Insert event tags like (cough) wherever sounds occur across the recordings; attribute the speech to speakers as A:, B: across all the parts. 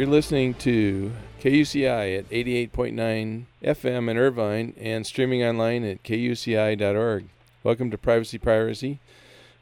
A: You're listening to KUCI at 88.9 FM in Irvine and streaming online at kuci.org. Welcome to Privacy Piracy.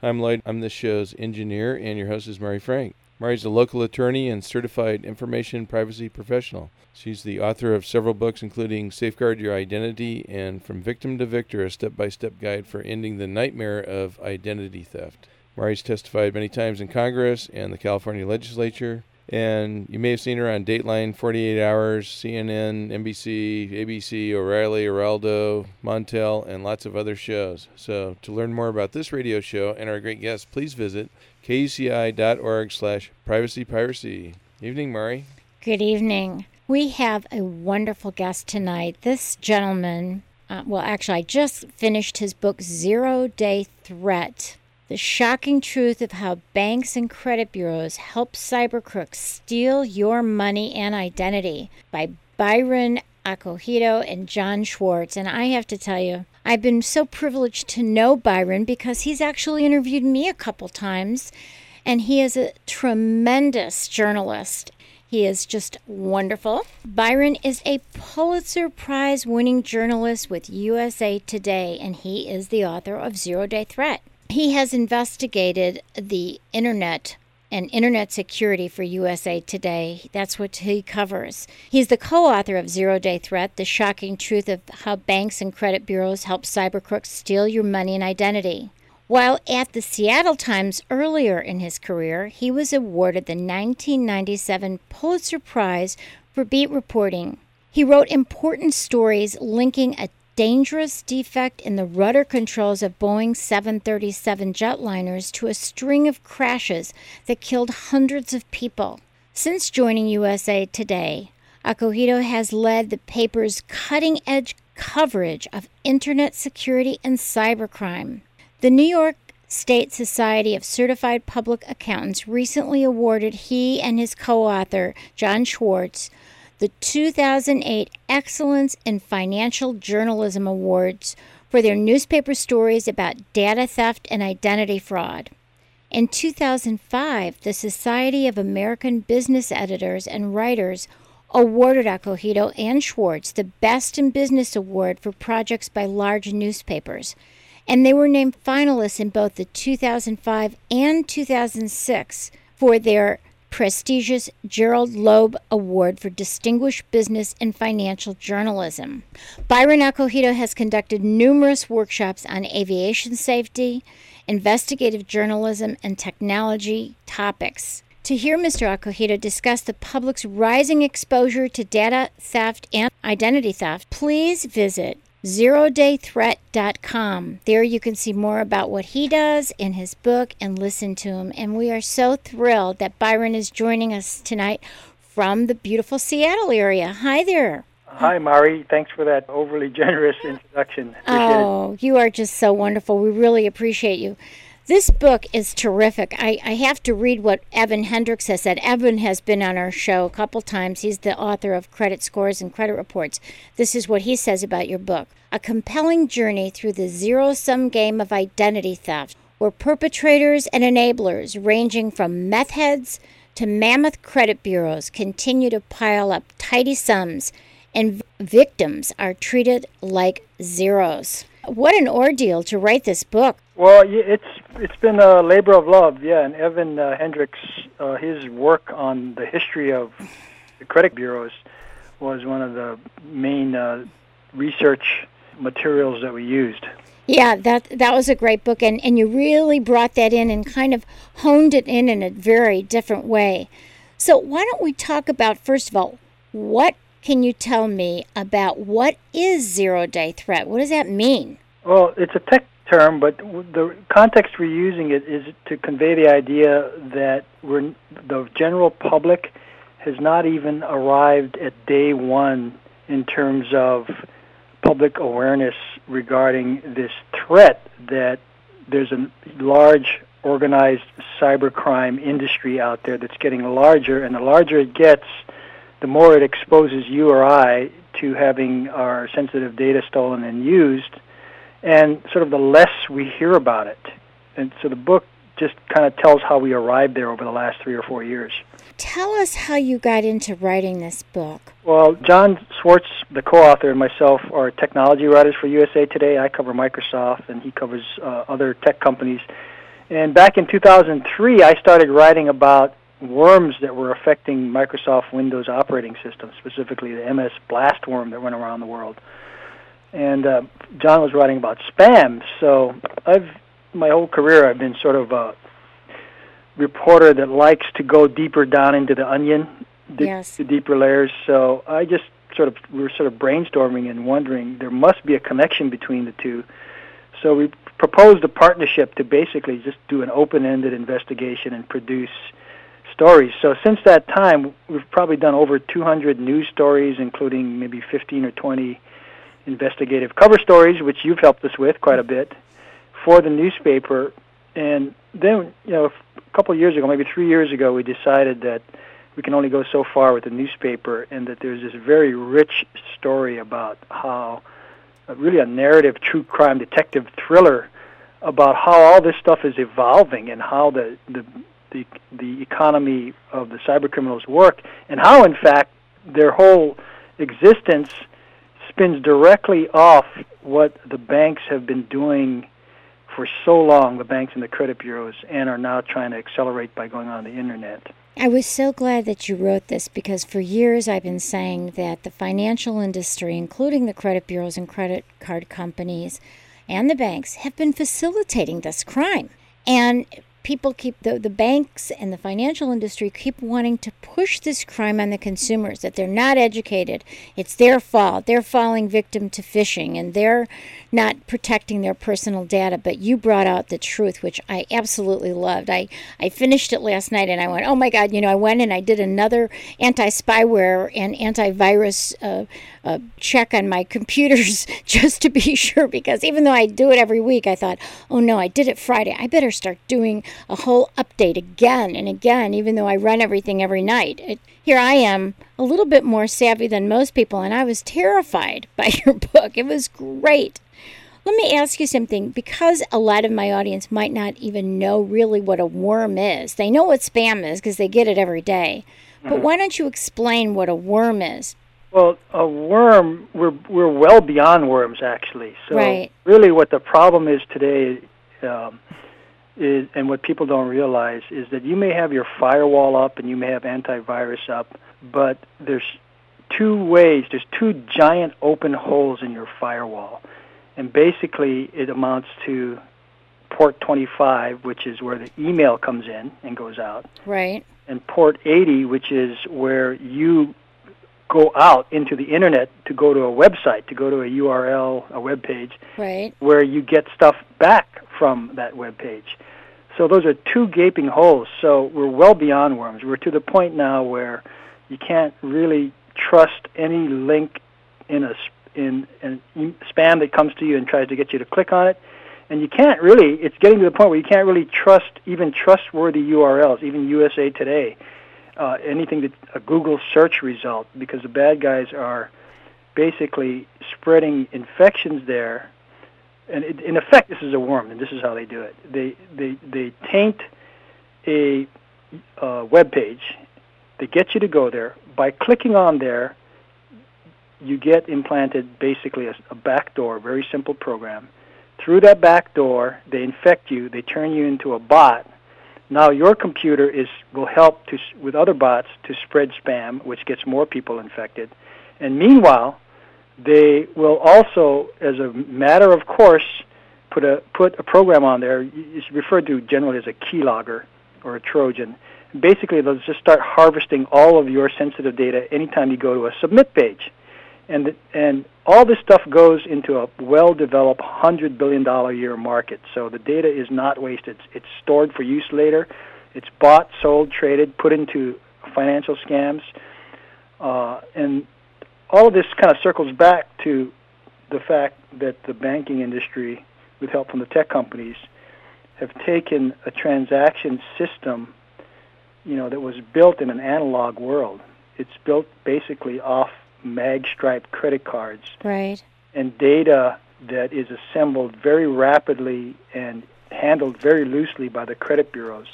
A: I'm Lloyd. I'm this show's engineer, and your host is Mari Frank. Mari's a local attorney and certified information privacy professional. She's the author of several books, including Safeguard Your Identity and From Victim to Victor, a step by step guide for ending the nightmare of identity theft. Mari's testified many times in Congress and the California legislature and you may have seen her on Dateline, 48 Hours, CNN, NBC, ABC, O'Reilly, Geraldo, Montel, and lots of other shows. So to learn more about this radio show and our great guests, please visit kuci.org slash privacypiracy. Evening, Mari.
B: Good evening. We have a wonderful guest tonight. This gentleman, uh, well, actually, I just finished his book, Zero Day Threat the shocking truth of how banks and credit bureaus help cybercriminals steal your money and identity by Byron Acohido and John Schwartz. And I have to tell you, I've been so privileged to know Byron because he's actually interviewed me a couple times. And he is a tremendous journalist. He is just wonderful. Byron is a Pulitzer Prize winning journalist with USA Today, and he is the author of Zero Day Threat. He has investigated the internet and internet security for USA Today. That's what he covers. He's the co author of Zero Day Threat The Shocking Truth of How Banks and Credit Bureaus Help Cyber Crooks Steal Your Money and Identity. While at the Seattle Times earlier in his career, he was awarded the 1997 Pulitzer Prize for beat reporting. He wrote important stories linking a dangerous defect in the rudder controls of Boeing 737 jetliners to a string of crashes that killed hundreds of people. Since joining USA Today, Acohido has led the paper's cutting edge coverage of internet security and cybercrime. The New York State Society of Certified Public Accountants recently awarded he and his co author, John Schwartz, the 2008 Excellence in Financial Journalism Awards for their newspaper stories about data theft and identity fraud. In 2005, the Society of American Business Editors and Writers awarded Acohido and Schwartz the Best in Business Award for projects by large newspapers, and they were named finalists in both the 2005 and 2006 for their prestigious Gerald Loeb Award for Distinguished Business and Financial Journalism. Byron Acohido has conducted numerous workshops on aviation safety, investigative journalism, and technology topics. To hear Mr. Acohido discuss the public's rising exposure to data theft and identity theft, please visit zerodaythreat.com. There you can see more about what he does in his book and listen to him. And we are so thrilled that Byron is joining us tonight from the beautiful Seattle area. Hi there.
C: Hi, Mari. Thanks for that overly generous introduction.
B: Appreciate oh, it. you are just so wonderful. We really appreciate you. This book is terrific. I, I have to read what Evan Hendricks has said. Evan has been on our show a couple times. He's the author of Credit Scores and Credit Reports. This is what he says about your book a compelling journey through the zero sum game of identity theft, where perpetrators and enablers, ranging from meth heads to mammoth credit bureaus, continue to pile up tidy sums, and victims are treated like zeros. What an ordeal to write this book.
C: Well, it's it's been a labor of love, yeah. And Evan uh, Hendricks, uh, his work on the history of the credit bureaus was one of the main uh, research materials that we used.
B: Yeah, that that was a great book, and and you really brought that in and kind of honed it in in a very different way. So why don't we talk about first of all what can you tell me about what is zero day threat? What does that mean?
C: Well, it's a tech term, but the context we're using it is to convey the idea that we're, the general public has not even arrived at day one in terms of public awareness regarding this threat that there's a large organized cybercrime industry out there that's getting larger, and the larger it gets, the more it exposes you or I to having our sensitive data stolen and used, and sort of the less we hear about it. And so the book just kind of tells how we arrived there over the last three or four years.
B: Tell us how you got into writing this book.
C: Well, John Schwartz, the co-author, and myself are technology writers for USA Today. I cover Microsoft, and he covers uh, other tech companies. And back in 2003, I started writing about worms that were affecting Microsoft Windows operating system, specifically the MS Blast worm that went around the world. And uh, John was writing about spam, so I've my whole career I've been sort of a reporter that likes to go deeper down into the onion,
B: the, yes.
C: the deeper layers. So I just sort of we were sort of brainstorming and wondering there must be a connection between the two. So we proposed a partnership to basically just do an open-ended investigation and produce stories. So since that time, we've probably done over 200 news stories, including maybe 15 or 20 investigative cover stories, which you've helped us with quite a bit for the newspaper. And then, you know, a couple of years ago, maybe three years ago, we decided that we can only go so far with the newspaper, and that there's this very rich story about how, uh, really, a narrative true crime detective thriller about how all this stuff is evolving and how the the the, the economy of the cyber criminals work, and how, in fact, their whole existence spins directly off what the banks have been doing for so long, the banks and the credit bureaus, and are now trying to accelerate by going on the internet.
B: I was so glad that you wrote this because for years I've been saying that the financial industry, including the credit bureaus and credit card companies and the banks, have been facilitating this crime. And people keep the, the banks and the financial industry keep wanting to push this crime on the consumers that they're not educated. It's their fault. They're falling victim to phishing and they're not protecting their personal data. But you brought out the truth which i absolutely loved. I i finished it last night and i went oh my god you know i went and i did another anti-spyware and antivirus uh, uh, check on my computers (laughs) just to be sure because even though i do it every week i thought oh no i did it friday i better start doing a whole update again and again, even though I run everything every night. It, here I am, a little bit more savvy than most people, and I was terrified (laughs) by your book. It was great. Let me ask you something because a lot of my audience might not even know really what a worm is. They know what spam is because they get it every day. But mm-hmm. why don't you explain what a worm is?
C: Well, a worm, we're, we're well beyond worms, actually. So,
B: right.
C: really, what the problem is today um, is, and what people don't realize is that you may have your firewall up and you may have antivirus up, but there's two ways, there's two giant open holes in your firewall. And basically, it amounts to port 25, which is where the email comes in and goes out.
B: Right.
C: And port 80, which is where you go out into the internet to go to a website, to go to a URL, a web page,
B: right.
C: where you get stuff back from that web page. So those are two gaping holes. So we're well beyond worms. We're to the point now where you can't really trust any link in a in, in spam that comes to you and tries to get you to click on it. And you can't really. It's getting to the point where you can't really trust even trustworthy URLs, even USA Today, uh, anything that a Google search result, because the bad guys are basically spreading infections there and it, in effect, this is a worm, and this is how they do it. They they they taint a uh, web page. They get you to go there by clicking on there. You get implanted basically a, a backdoor, very simple program. Through that back door, they infect you. They turn you into a bot. Now your computer is will help to with other bots to spread spam, which gets more people infected. And meanwhile, they will also, as a matter of course, put a put a program on there. It's referred to generally as a keylogger or a Trojan. Basically, they'll just start harvesting all of your sensitive data anytime you go to a submit page, and and all this stuff goes into a well-developed hundred billion dollar year market. So the data is not wasted. It's stored for use later. It's bought, sold, traded, put into financial scams, uh, and all of this kind of circles back to the fact that the banking industry, with help from the tech companies, have taken a transaction system, you know, that was built in an analog world. It's built basically off mag stripe credit cards
B: Right.
C: and data that is assembled very rapidly and handled very loosely by the credit bureaus.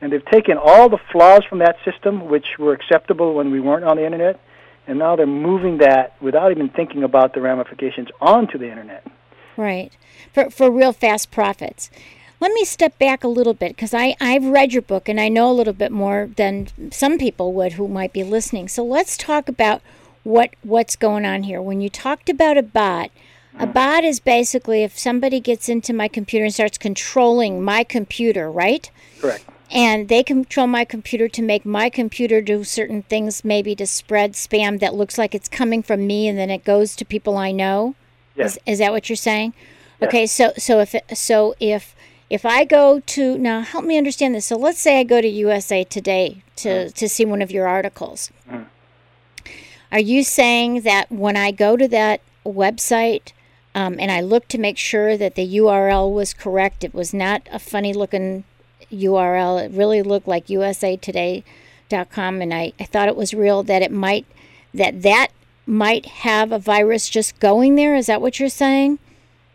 C: And they've taken all the flaws from that system, which were acceptable when we weren't on the internet, and now they're moving that without even thinking about the ramifications onto the internet.
B: Right. For for real fast profits. Let me step back a little bit because I, I've read your book and I know a little bit more than some people would who might be listening. So let's talk about what what's going on here. When you talked about a bot, a mm. bot is basically if somebody gets into my computer and starts controlling my computer, right?
C: Correct.
B: and they control my computer to make my computer do certain things, maybe to spread spam that looks like it's coming from me, and then it goes to people I know.
C: Yes.
B: Is, is that what you're saying?
C: Yes.
B: Okay, so so if so if if I go to now, help me understand this. So let's say I go to USA Today to mm. to see one of your articles. Mm. Are you saying that when I go to that website? Um, and I look to make sure that the URL was correct. It was not a funny looking URL. It really looked like usatoday.com, and I, I thought it was real. That it might that that might have a virus just going there. Is that what you're saying?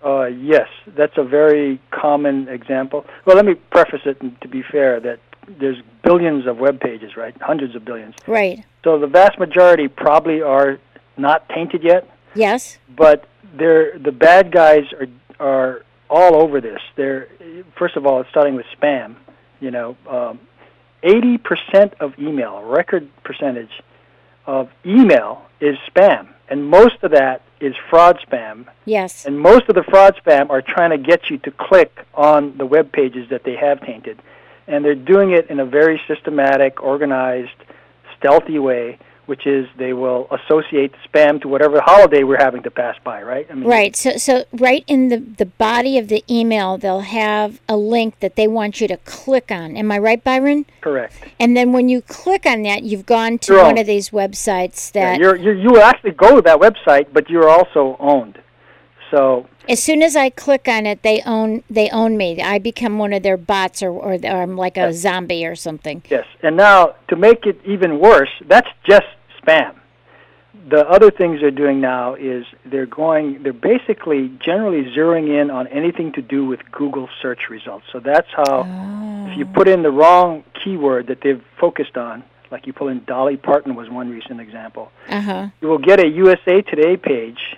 C: Uh, yes, that's a very common example. Well, let me preface it to be fair that there's billions of web pages, right? Hundreds of billions.
B: Right.
C: So the vast majority probably are not tainted yet,
B: Yes.
C: but they're the bad guys are are all over this. They're first of all, it's starting with spam. You know, um, eighty percent of email, record percentage of email is spam, and most of that is fraud spam.
B: Yes.
C: And most of the fraud spam are trying to get you to click on the web pages that they have tainted. And they're doing it in a very systematic, organized, stealthy way, which is they will associate spam to whatever holiday we're having to pass by, right? I mean,
B: Right. So so right in the the body of the email, they'll have a link that they want you to click on. Am I right, Byron?
C: Correct.
B: And then when you click on that, you've gone to
C: You're
B: one
C: owned.
B: of these websites
C: Yeah,
B: that
C: you're, you're, you will actually go to that website, but you're also owned. So
B: as soon as I click on it, they own they own me. I become one of their bots, or or, or I'm like a zombie or something.
C: Yes, and now to make it even worse, that's just spam. The other things they're doing now is they're going, they're basically generally zeroing in on anything to do with Google search results. So that's how, if you put in the wrong keyword that they've focused on, like you pull in Dolly Parton was one recent example,
B: Uh huh.
C: you will get a USA Today page,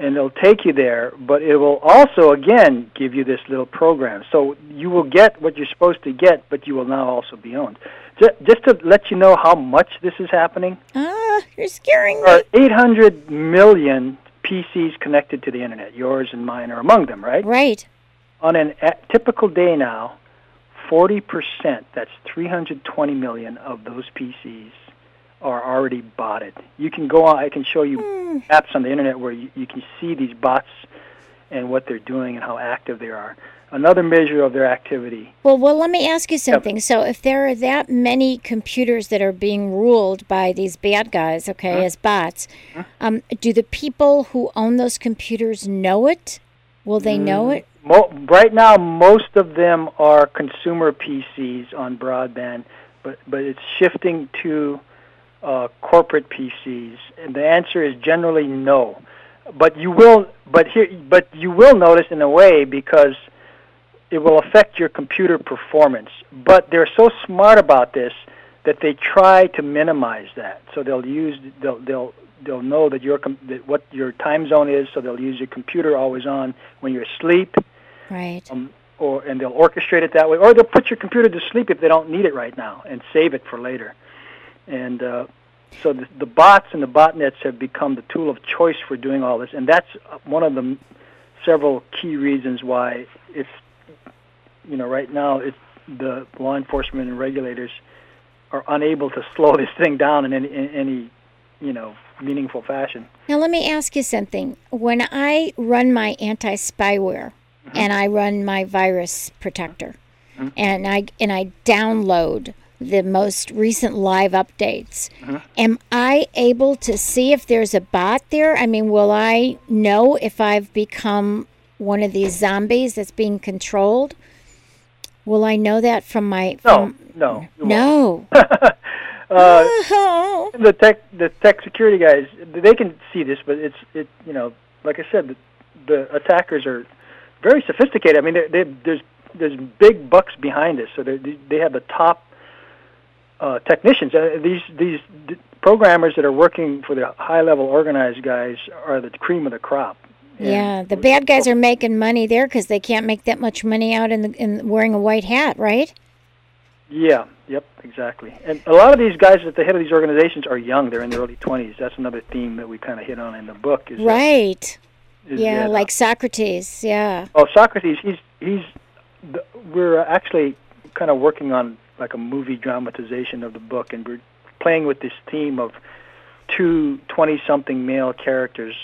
C: and it'll take you there. But it will also again give you this little program, so you will get what you're supposed to get, but you will now also be owned. Ju- Just to let you know how much this is happening,
B: Ah, you're scaring
C: there
B: me.
C: are 800 million PCs connected to the internet. Yours and mine are among them, right?
B: Right.
C: On a typical day now, 40%, that's 320 million of those PCs are already botted. You can go on, I can show you apps on the internet where you, you can see these bots and what they're doing and how active they are. Another measure of their activity.
B: Well, well, let me ask you something. So, if there are that many computers that are being ruled by these bad guys, okay, as bots, um, do the people who own those computers know it? Will they know it?
C: Mo- right now, most of them are consumer PCs on broadband, but but it's shifting to uh, corporate PCs, and the answer is generally no. But you will, but here, but you will notice in a way because it will affect your computer performance. But they're so smart about this that they try to minimize that. So they'll use they'll they'll they'll know that your com- that what your time zone is. So they'll use your computer always on when you're asleep
B: Right.
C: um, or and they'll orchestrate it that way, or they'll put your computer to sleep if they don't need it right now and save it for later. And uh, so the, the bots and the botnets have become the tool of choice for doing all this, and that's uh, one of the m- several key reasons why it's you know right now it's the law enforcement and regulators are unable to (laughs) slow this thing down in any, in any you know meaningful fashion.
B: Now, let me ask you something. When I run my anti spyware and I run my virus protector and I and I download the most recent live updates. Am I able to see if there's a bot there? I mean, will I know if I've become one of these zombies that's being controlled? Will I know that from my
C: No,
B: from,
C: no, won't.
B: no. (laughs)
C: Uh,
B: Oh.
C: the tech the tech security guys they can see this, but it's it you know like I said the, the attackers are very sophisticated. I mean they they there's there's big bucks behind this, so they they have the top uh, technicians. Uh, these these d- programmers that are working for the high level organized guys are the cream of the crop.
B: Yeah, the bad guys are making money there because they can't make that much money out in the in wearing a white hat, right?
C: Yeah, yep, exactly. And a lot of these guys at the head of these organizations are young; they're in their early twenties. That's another theme that we kind of hit on in the book. Is
B: Right.
C: is
B: Yeah,
C: that, uh,
B: like Socrates. Yeah.
C: Oh, Socrates. He's he's. The, we're actually kind of working on like a movie dramatization of the book, and we're playing with this theme of two 20-something male characters,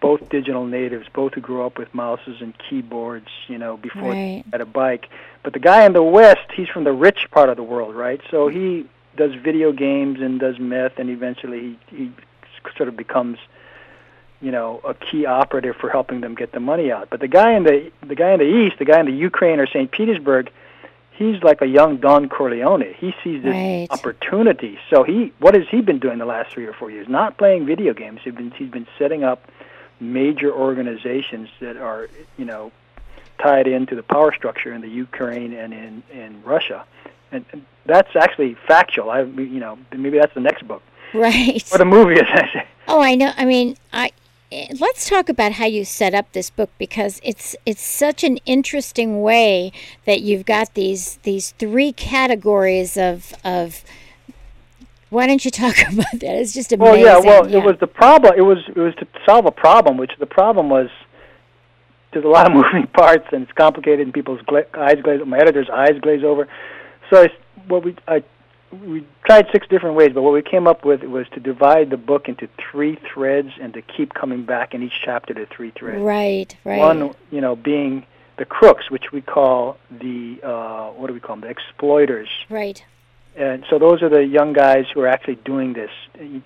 C: both digital natives, both who grew up with mouses and keyboards, you know, before
B: Right.
C: had a bike. But the guy in the West, he's from the rich part of the world, right? So he does video games and does meth, and eventually he, he sort of becomes you know, a key operative for helping them get the money out. But the guy in the the guy in the east, the guy in the Ukraine or St. Petersburg, he's like a young Don Corleone. He sees this
B: Right.
C: opportunity. So he what has he been doing the last three or four years? Not playing video games. He's been he's been setting up major organizations that are, you know, tied into the power structure in the Ukraine and in in Russia. And, and that's actually factual. I you know, maybe that's the next book.
B: Right.
C: Or the movie as I say.
B: Oh, I know. I mean, I Eh, let's talk about how you set up this book because it's it's such an interesting way that you've got these these three categories of of. Why don't you talk (laughs) about that? It's just amazing.
C: Well, yeah. Well, it was the problem. It was it was to solve a problem, which the problem was there's a lot of (laughs) moving parts and it's complicated, and people's gla- eyes glaze. My editor's eyes glaze over. So I, what we I we tried six different ways, but what we came up with was to divide the book into three threads and to keep coming back in each chapter to three threads.
B: right, right.
C: One, you know, being the crooks, which we call the uh, what do we call them? The exploiters.
B: right.
C: And so those are the young guys who are actually doing this,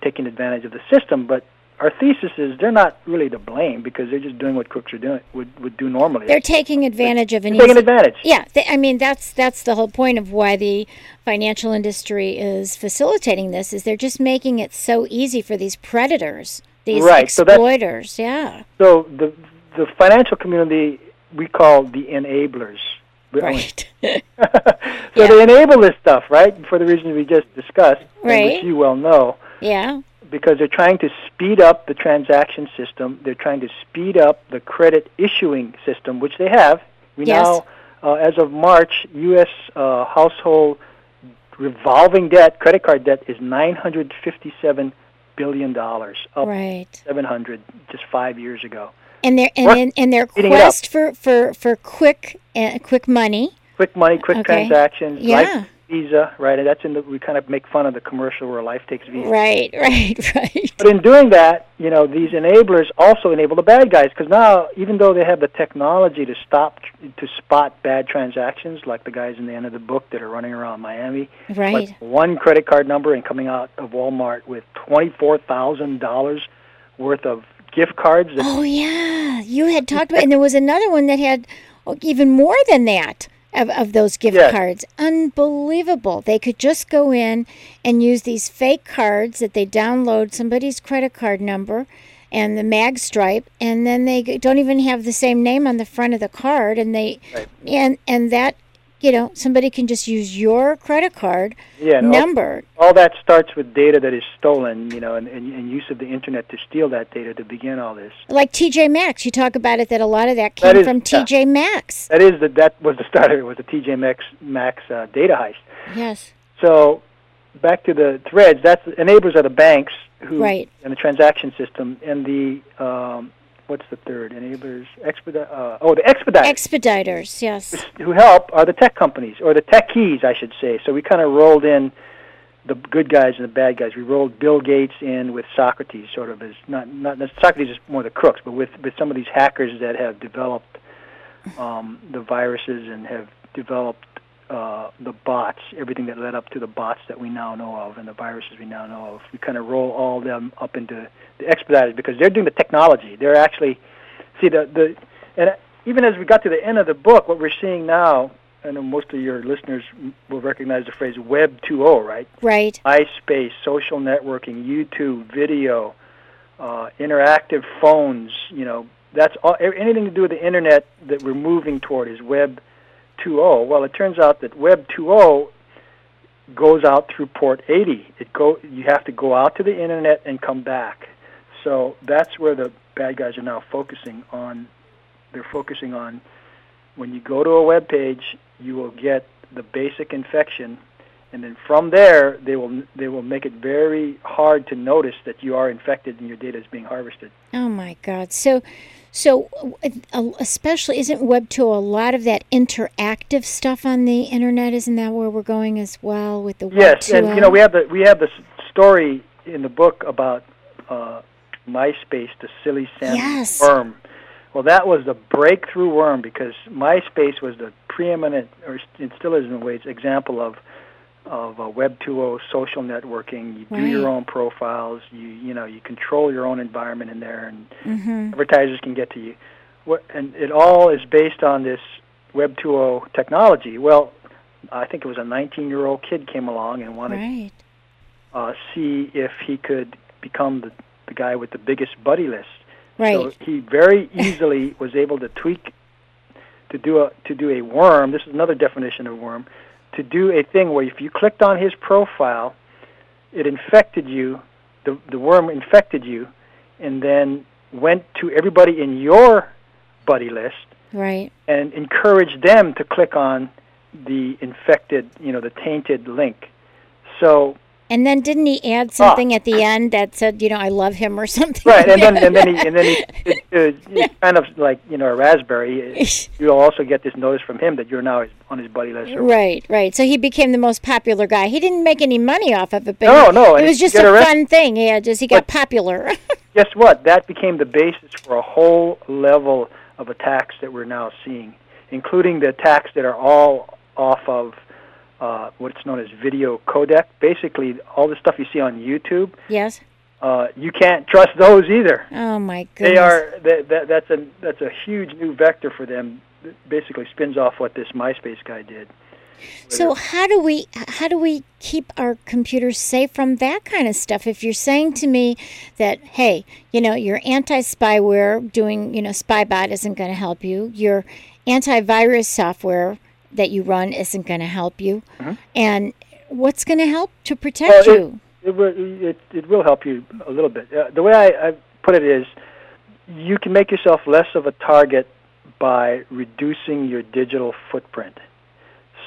C: taking advantage of the system. But our thesis is they're not really to blame because they're just doing what crooks are doing would would do normally.
B: They're taking advantage of an
C: taking
B: easy-
C: advantage.
B: Yeah, th- I mean that's that's the whole point of why the financial industry is facilitating this is they're just making it so easy for these predators, these
C: Right, so
B: exploiters. yeah.
C: So the the financial community we call the enablers.
B: Right. (laughs) (laughs)
C: so
B: Yeah.
C: they enable this stuff, right? For the reasons we just discussed,
B: Right.
C: which you well know.
B: yeah.
C: Because they're trying to speed up the transaction system. They're trying to speed up the credit issuing system, which they have. We
B: Yes.
C: now, uh, as of March, U.S. Uh, household revolving debt, credit card debt, is 957 billion dollars, up
B: Right.
C: 700 just five years ago.
B: And their and, and, and their
C: Eating it up.
B: quest for for for quick uh, quick money.
C: Quick money, quick
B: Okay.
C: transactions,
B: Yeah.
C: Life Visa, right? And that's in the we kind of make fun of the commercial where life takes Visa.
B: Right. (laughs) Right. Right.
C: But in doing that, you know, these enablers also enable the bad guys because now, even though they have the technology to stop to spot bad transactions, like the guys in the end of the book that are running around Miami,
B: Right.
C: like one credit card number and coming out of Walmart with twenty-four thousand dollars worth of gift cards.
B: Oh yeah, you had talked about, and there was another one that had oh, even more than that of, of those gift
C: Yes.
B: cards. Unbelievable! They could just go in and use these fake cards that they download somebody's credit card number and the mag stripe, and then they don't even have the same name on the front of the card, and they
C: Right.
B: and and that you know somebody can just use your credit card
C: yeah, and all,
B: number.
C: all that starts with data that is stolen, you know, and, and, and use of the internet to steal that data to begin all this.
B: Like TJ Maxx, you talk about it that a lot of that
C: That
B: came
C: is-
B: from
C: yeah.
B: TJ Maxx.
C: That is the that was the start of it. Was the TJ Maxx Max uh, data heist.
B: Yes.
C: So back to the threads. That's enablers are the banks who
B: Right.
C: and the transaction system and the um, what's the third enablers expedite. Uh, oh, the expediters
B: Expediters, yes.
C: who help are the tech companies or the techies, I should say. So we kind of rolled in the good guys and the bad guys. We rolled Bill Gates in with Socrates, sort of as not not Socrates is more the crooks, but with with some of these hackers that have developed um, the viruses and have developed uh, the bots, everything that led up to the bots that we now know of and the viruses we now know of. We kind of roll all them up into the expeditors because they're doing the technology. They're actually see the the and even as we got to the end of the book, what we're seeing now. I know most of your listeners will recognize the phrase Web 2.0, right?
B: Right.
C: MySpace, social networking, YouTube, video, uh, interactive phones. You know, that's all, anything to do with the internet that we're moving toward is Web 2.0. Oh. Well, it turns out that Web 2.0 goes out through port 80. It go you have to go out to the internet and come back. So that's where the bad guys are now focusing on. They're focusing on when you go to a web page, you will get the basic infection, and then from there they will they will make it very hard to notice that you are infected and your data is being harvested.
B: Oh my God! So, so uh, especially isn't Web two a lot of that interactive stuff on the internet? Isn't that where we're going as well with the Web
C: yes? and you know we have the we have the story in the book about uh, MySpace, the silly Sam
B: yes.
C: worm. Well, that was the breakthrough worm because MySpace was the preeminent, or it still is in ways, example of of uh, Web 2.0 social networking. You
B: right.
C: do your own profiles. You you know you control your own environment in there, and
B: mm-hmm.
C: advertisers can get to you. What, and it all is based on this Web 2.0 technology. Well, I think it was a 19-year-old kid came along and wanted
B: right.
C: uh, see if he could become the the guy with the biggest buddy list.
B: Right.
C: So he very easily (laughs) was able to tweak to do a to do a worm. This is another definition of worm. To do a thing where if you clicked on his profile, it infected you. The the worm infected you, and then went to everybody in your buddy list.
B: Right.
C: And encouraged them to click on the infected, you know, the tainted link. So
B: and then didn't he add something ah. at the end that said, you know, I love him or something?
C: Right, and then and then he (laughs) and then he it, it, it's kind of like you know a raspberry. (laughs) You'll also get this notice from him that you're now on his buddy list.
B: Right, right. So he became the most popular guy. He didn't make any money off of it, but
C: no, no,
B: it was just a fun thing. Yeah, just he got but popular. (laughs)
C: guess what? That became the basis for a whole level of attacks that we're now seeing, including the attacks that are all off of uh, what's known as video codec. Basically, all the stuff you see on YouTube.
B: Yes.
C: Uh, you can't trust those either.
B: Oh my goodness.
C: They are that, that that's a that's a huge new vector for them. It basically spins off what this MySpace guy did.
B: So how do we how do we keep our computers safe from that kind of stuff? If you're saying to me that hey, you know, your anti-spyware doing, you know, Spybot isn't going to help you. Your antivirus software that you run isn't going to help you.
C: Mm-hmm.
B: And what's going to help to protect
C: well,
B: you?
C: It, it, will, it, will help you a little bit. Uh, the way I, I put it is you can make yourself less of a target by reducing your digital footprint.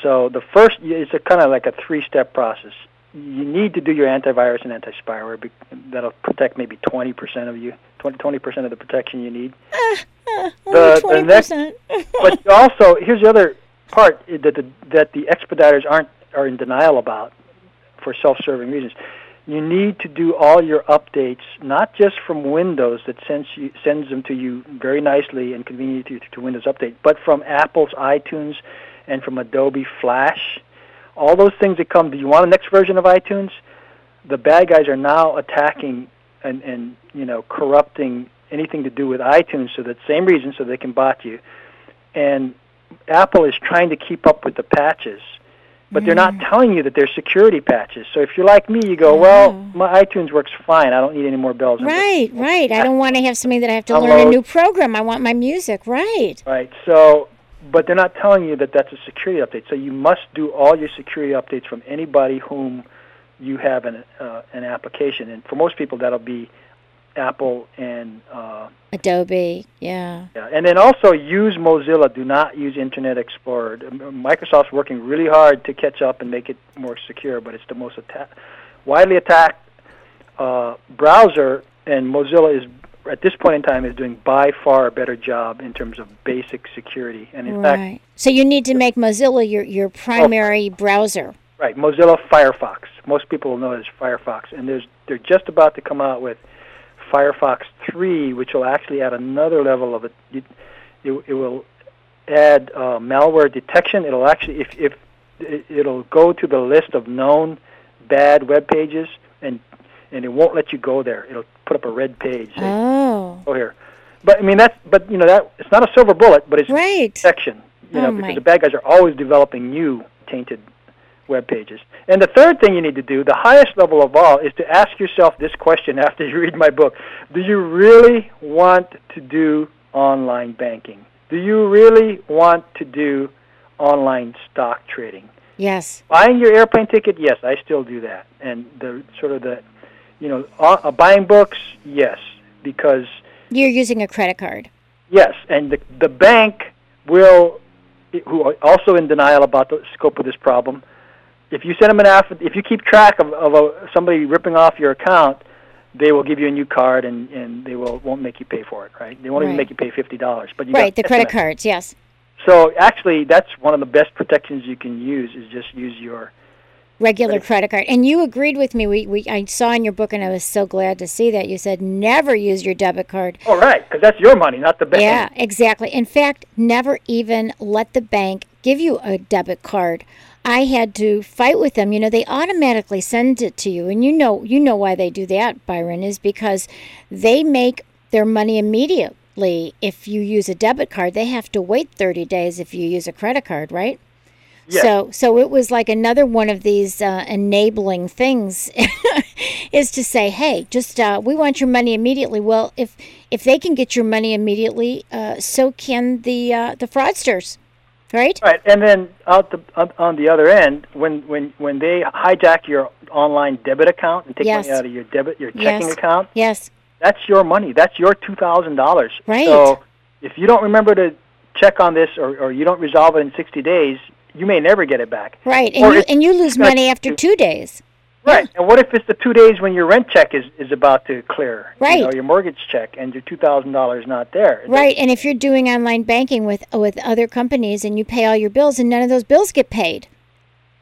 C: So the first, it's a kind of like a three-step process. You need to do your antivirus and anti-spyware. That'll protect maybe 20% of you, 20, percent of the protection you need.
B: Uh, (laughs) uh, the, 20%. The next, (laughs)
C: but also, here's the other part that the, that the expediters aren't are in denial about for self-serving reasons. You need to do all your updates not just from Windows that sends you, sends them to you very nicely and conveniently to, to Windows Update, but from Apple's iTunes and from Adobe Flash. All those things that come. Do you want the next version of iTunes? The bad guys are now attacking and, and you know corrupting anything to do with iTunes, so that same reason, so they can bot you. And Apple is trying to keep up with the patches, but mm. they're not mm. telling you that they're security patches. So if you're like me, you go, well, my iTunes works fine. I don't need any more bells.
B: Right, right. I don't want to have something that I have to learn a new program. I want my music. Right.
C: Right. So, but they're not telling you that that's a security update. So you must do all your security updates from anybody whom you have an uh, an application, and for most people that'll be Apple and uh,
B: Adobe, yeah.
C: Yeah, and then also use Mozilla. Do not use Internet Explorer. Microsoft's working really hard to catch up and make it more secure, but it's the most atta- widely attacked uh, browser, and Mozilla is at this point in time is doing by far a better job in terms of basic security. And in
B: right.
C: fact,
B: so you need to make Mozilla your your primary oh, browser.
C: Right, Mozilla Firefox. Most people will know it as Firefox, and there's they're just about to come out with Firefox 3, which will actually add another level of it. It, it, it will add uh, malware detection. It'll actually, if, if it, it'll go to the list of known bad web pages, and and it won't let you go there. It'll put up a red page. Say,
B: Oh.
C: Go here. But I mean that's but you know that it's not a silver bullet, but it's
B: Right.
C: protection. You know,
B: Oh,
C: because the bad guys are always developing new tainted web pages. And the third thing you need to do, the highest level of all, is to ask yourself this question (laughs) after you read my book. Do you really want to do online banking? Do you really want to do online stock trading?
B: Yes.
C: Buying your airplane ticket, yes, I still do that. And the sort of the, you know, uh, uh, buying books, yes, because
B: You're using a credit card.
C: Yes, and the the bank will, who are also in denial about the scope of this problem. If you send them an aff, if you keep track of, of a, somebody ripping off your account, they will give you a new card and, and they will won't make you pay for it. Right? They won't even make you pay fifty dollars. But you
B: Right, the credit cards, yes.
C: So actually, that's one of the best protections you can use is just use your
B: Regular credit card. And you agreed with me. We, we I saw in your book and I was so glad to see that. You said never use your debit card.
C: oh right, because that's your money, not the bank.
B: Yeah, exactly. In fact, never even let the bank give you a debit card. I had to fight with them. You know, they automatically send it to you, and you know, you know why they do that, Byron, is because they make their money immediately. If you use a debit card, they have to wait 30 days if you use a credit card, right?
C: Yes.
B: So, so it was like another one of these uh, enabling things, (laughs) is to say, hey, just uh, we want your money immediately. Well, if if they can get your money immediately, uh, so can the uh, the fraudsters, right?
C: Right, and then out the on- on the other end, when when when they hijack your online debit account and take
B: Yes.
C: money out of your debit your checking
B: Yes.
C: account,
B: Yes,
C: that's your money. That's your two thousand dollars.
B: Right.
C: So if you don't remember to check on this or, or you don't resolve it in sixty days, you may never get it back.
B: right.
C: Or
B: And you
C: if-
B: and you lose money after two days.
C: Right. And what if it's the two days when your rent check is, is about to clear?
B: Right.
C: You know, your mortgage check and your two thousand dollars not there.
B: Right, and if you're doing online banking with with other companies and you pay all your bills and none of those bills get paid,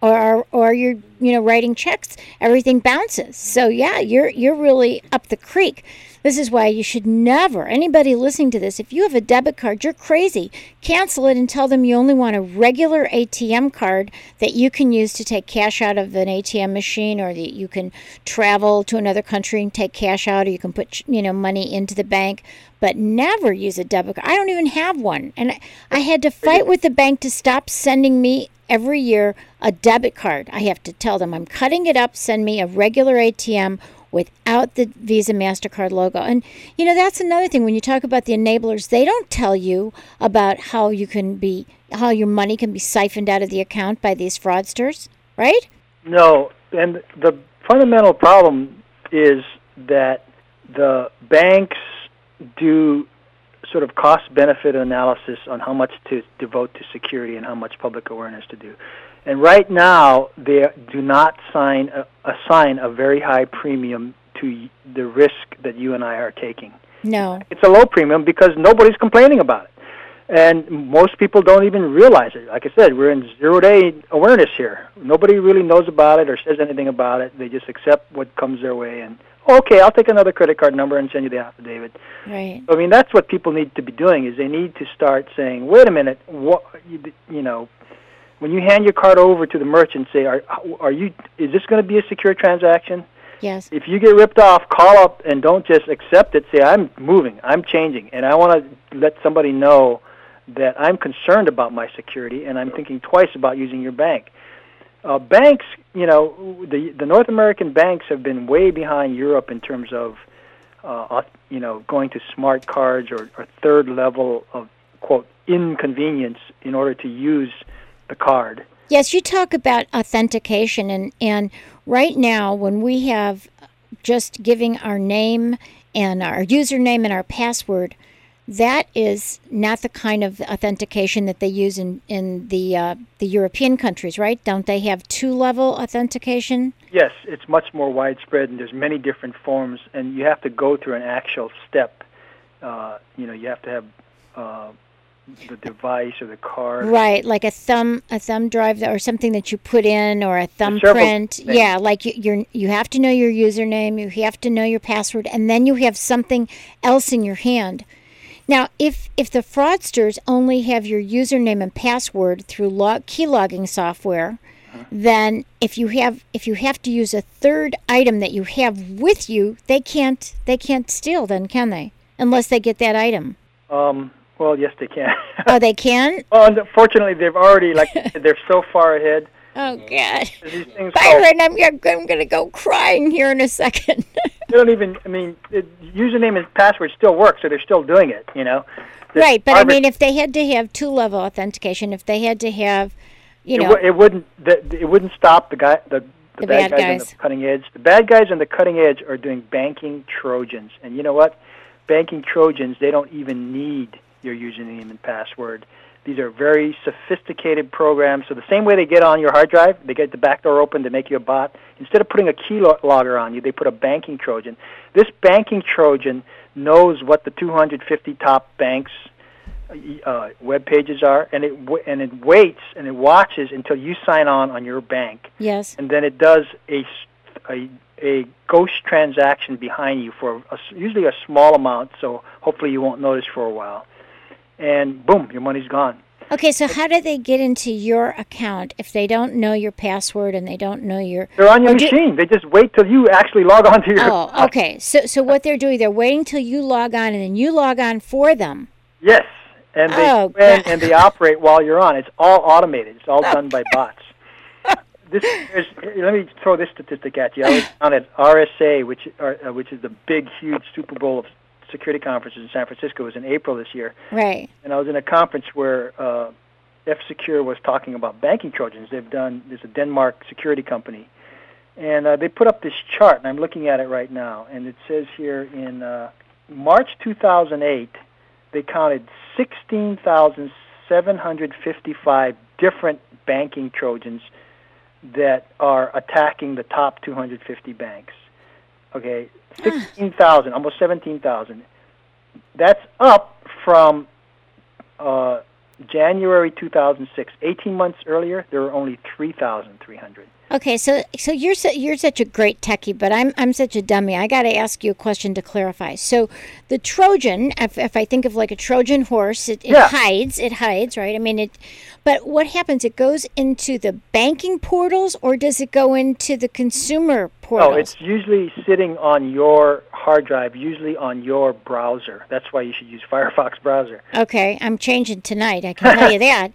B: or or you're you know writing checks, everything bounces. So yeah, you're you're really up the creek. This is why you should never anybody listening to this. If you have a debit card, you're crazy. Cancel it and tell them you only want a regular ATM card that you can use to take cash out of an ATM machine, or that you can travel to another country and take cash out, or you can put you know money into the bank but never use a debit card. I don't even have one. And I, I had to fight with the bank to stop sending me every year a debit card. I have to tell them I'm cutting it up, send me a regular ATM without the Visa MasterCard logo. And you know, that's another thing when you talk about the enablers, they don't tell you about how you can be how your money can be siphoned out of the account by these fraudsters, right?
C: No, and the fundamental problem is that the banks do sort of cost benefit analysis on how much to devote to security and how much public awareness to do. And right now, they do not sign a, assign a very high premium to the risk that you and I are taking.
B: No.
C: It's a low premium because nobody's complaining about it. And most people don't even realize it. Like I said, we're in zero day awareness here. Nobody really knows about it or says anything about it. They just accept what comes their way and okay, I'll take another credit card number and send you the affidavit.
B: Right.
C: I mean, that's what people need to be doing is they need to start saying, "Wait a minute, what you, you know, when you hand your card over to the merchant, say, are are you is this going to be a secure transaction?"
B: Yes.
C: If you get ripped off, call up and don't just accept it. Say, I'm moving, I'm changing, and I want to let somebody know that I'm concerned about my security and I'm thinking twice about using your bank. Uh, banks, you know, the the North American banks have been way behind Europe in terms of, uh, you know, going to smart cards or, or third level of quote inconvenience in order to use the card.
B: Yes, you talk about authentication, and, and right now, when we have just giving our name and our username and our password, that is not the kind of authentication that they use in, in the, uh, the European countries, right? Don't they have two level authentication?
C: Yes, it's much more widespread, and there's many different forms, and you have to go through an actual step. Uh, you know, you have to have uh, the device or the card.
B: Right, like a thumb a thumb drive or something that you put in or a thumbprint. Yeah, like you you're, you have to know your username, you have to know your password, and then you have something else in your hand. Now, if if the fraudsters only have your username and password through log, key logging software, then if you have if you have to use a third item that you have with you, they can't they can't steal then, can they? Unless they get that item.
C: Um, well, yes, they can.
B: Oh, they (laughs) can.
C: well, unfortunately, they've already like (laughs) they're so far ahead.
B: Oh God,
C: There's these things called,
B: Byron, I'm I'm going to go crying here in a second. (laughs)
C: they don't even. I mean, it, username and password still work, so they're still doing it. You know.
B: Right, but I mean, if they had to have two-level authentication, if they had to have, you
C: it,
B: know,
C: w- it wouldn't. The, it wouldn't stop the guy. The, the,
B: The
C: bad,
B: bad
C: guys, on
B: guys.
C: the cutting edge. The bad guys on the cutting edge are doing banking trojans, and you know what? Banking trojans. They don't even need your username and password. These are very sophisticated programs. So the same way they get on your hard drive, they get the back door open to make you a bot. Instead of putting a key lo- logger on you, they put a banking trojan. This banking trojan knows what the 250 top banks uh, web pages are, and it w- and it waits and it watches until you sign on on your bank,
B: yes,
C: and then it does a a ghost transaction behind you for a usually a small amount. So hopefully you won't notice for a while, and boom, your money's gone.
B: Okay, so how do they get into your account if they don't know your password and they don't know your?
C: They're on your
B: do-
C: machine. They just wait till you actually log on to your.
B: Oh, okay. So, so what they're doing, they're waiting till you log on, and then you log on for them.
C: Yes, and they
B: Oh, God.
C: and they operate while you're on. It's all automated. It's all done by bots. (laughs) This is, let me throw this statistic at you. I was on at RSA, which are, uh, which is the big, huge Super Bowl of security conferences in San Francisco. It was in April this year,
B: Right.
C: and I was in a conference where uh, F Secure was talking about banking trojans. They've done there's a Denmark security company, and uh, they put up this chart, and I'm looking at it right now, and it says here in uh, March 2008 they counted 16,755 different banking trojans that are attacking the top 250 banks. Okay, 16,000, almost 17,000. That's up from uh, January 2006. 18 months earlier, there were only 3,300.
B: Okay, so so you're su- you're such a great techie, but I'm I'm such a dummy. I got to ask you a question to clarify. So, the Trojan, if, if I think of like a Trojan horse, it, it
C: Yeah.
B: hides, it hides, right? I mean, it. But what happens? It goes into the banking portals, or does it go into the consumer oh, portals?
C: Oh, it's usually sitting on your hard drive, usually on your browser. That's why you should use Firefox browser.
B: Okay, I'm changing tonight. I can tell you (laughs) that.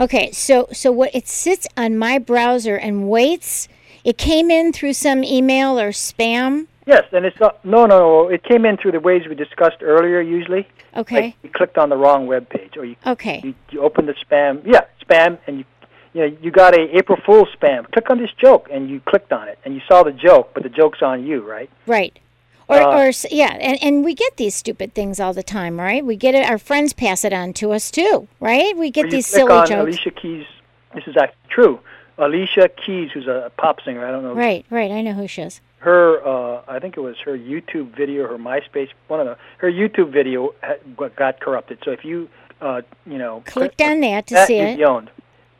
B: Okay, so so what it sits on my browser and waits. It came in through some email or spam.
C: Yes, and it's not, no, no, no. It came in through the ways we discussed earlier. Usually,
B: Okay.
C: like you clicked on the wrong web page, or you
B: Okay.
C: you, you opened the spam. Yeah, spam, and you you know you got a April Fool's spam. Click on this joke, and you clicked on it, and you saw the joke, but the joke's on you, right?
B: Right. Or,
C: Uh,
B: or yeah, and, and we get these stupid things all the time, right? We get it. Our friends pass it on to us too, right? We get these silly
C: on
B: jokes.
C: Alicia Keys. This is actually true. Alicia Keys, who's a pop singer. I don't know
B: Right, right. I know who she is.
C: her uh I think it was her YouTube video, her MySpace, one of the her YouTube video got- corrupted. So if you uh you know
B: Clicked on that to
C: that,
B: see it.
C: owned.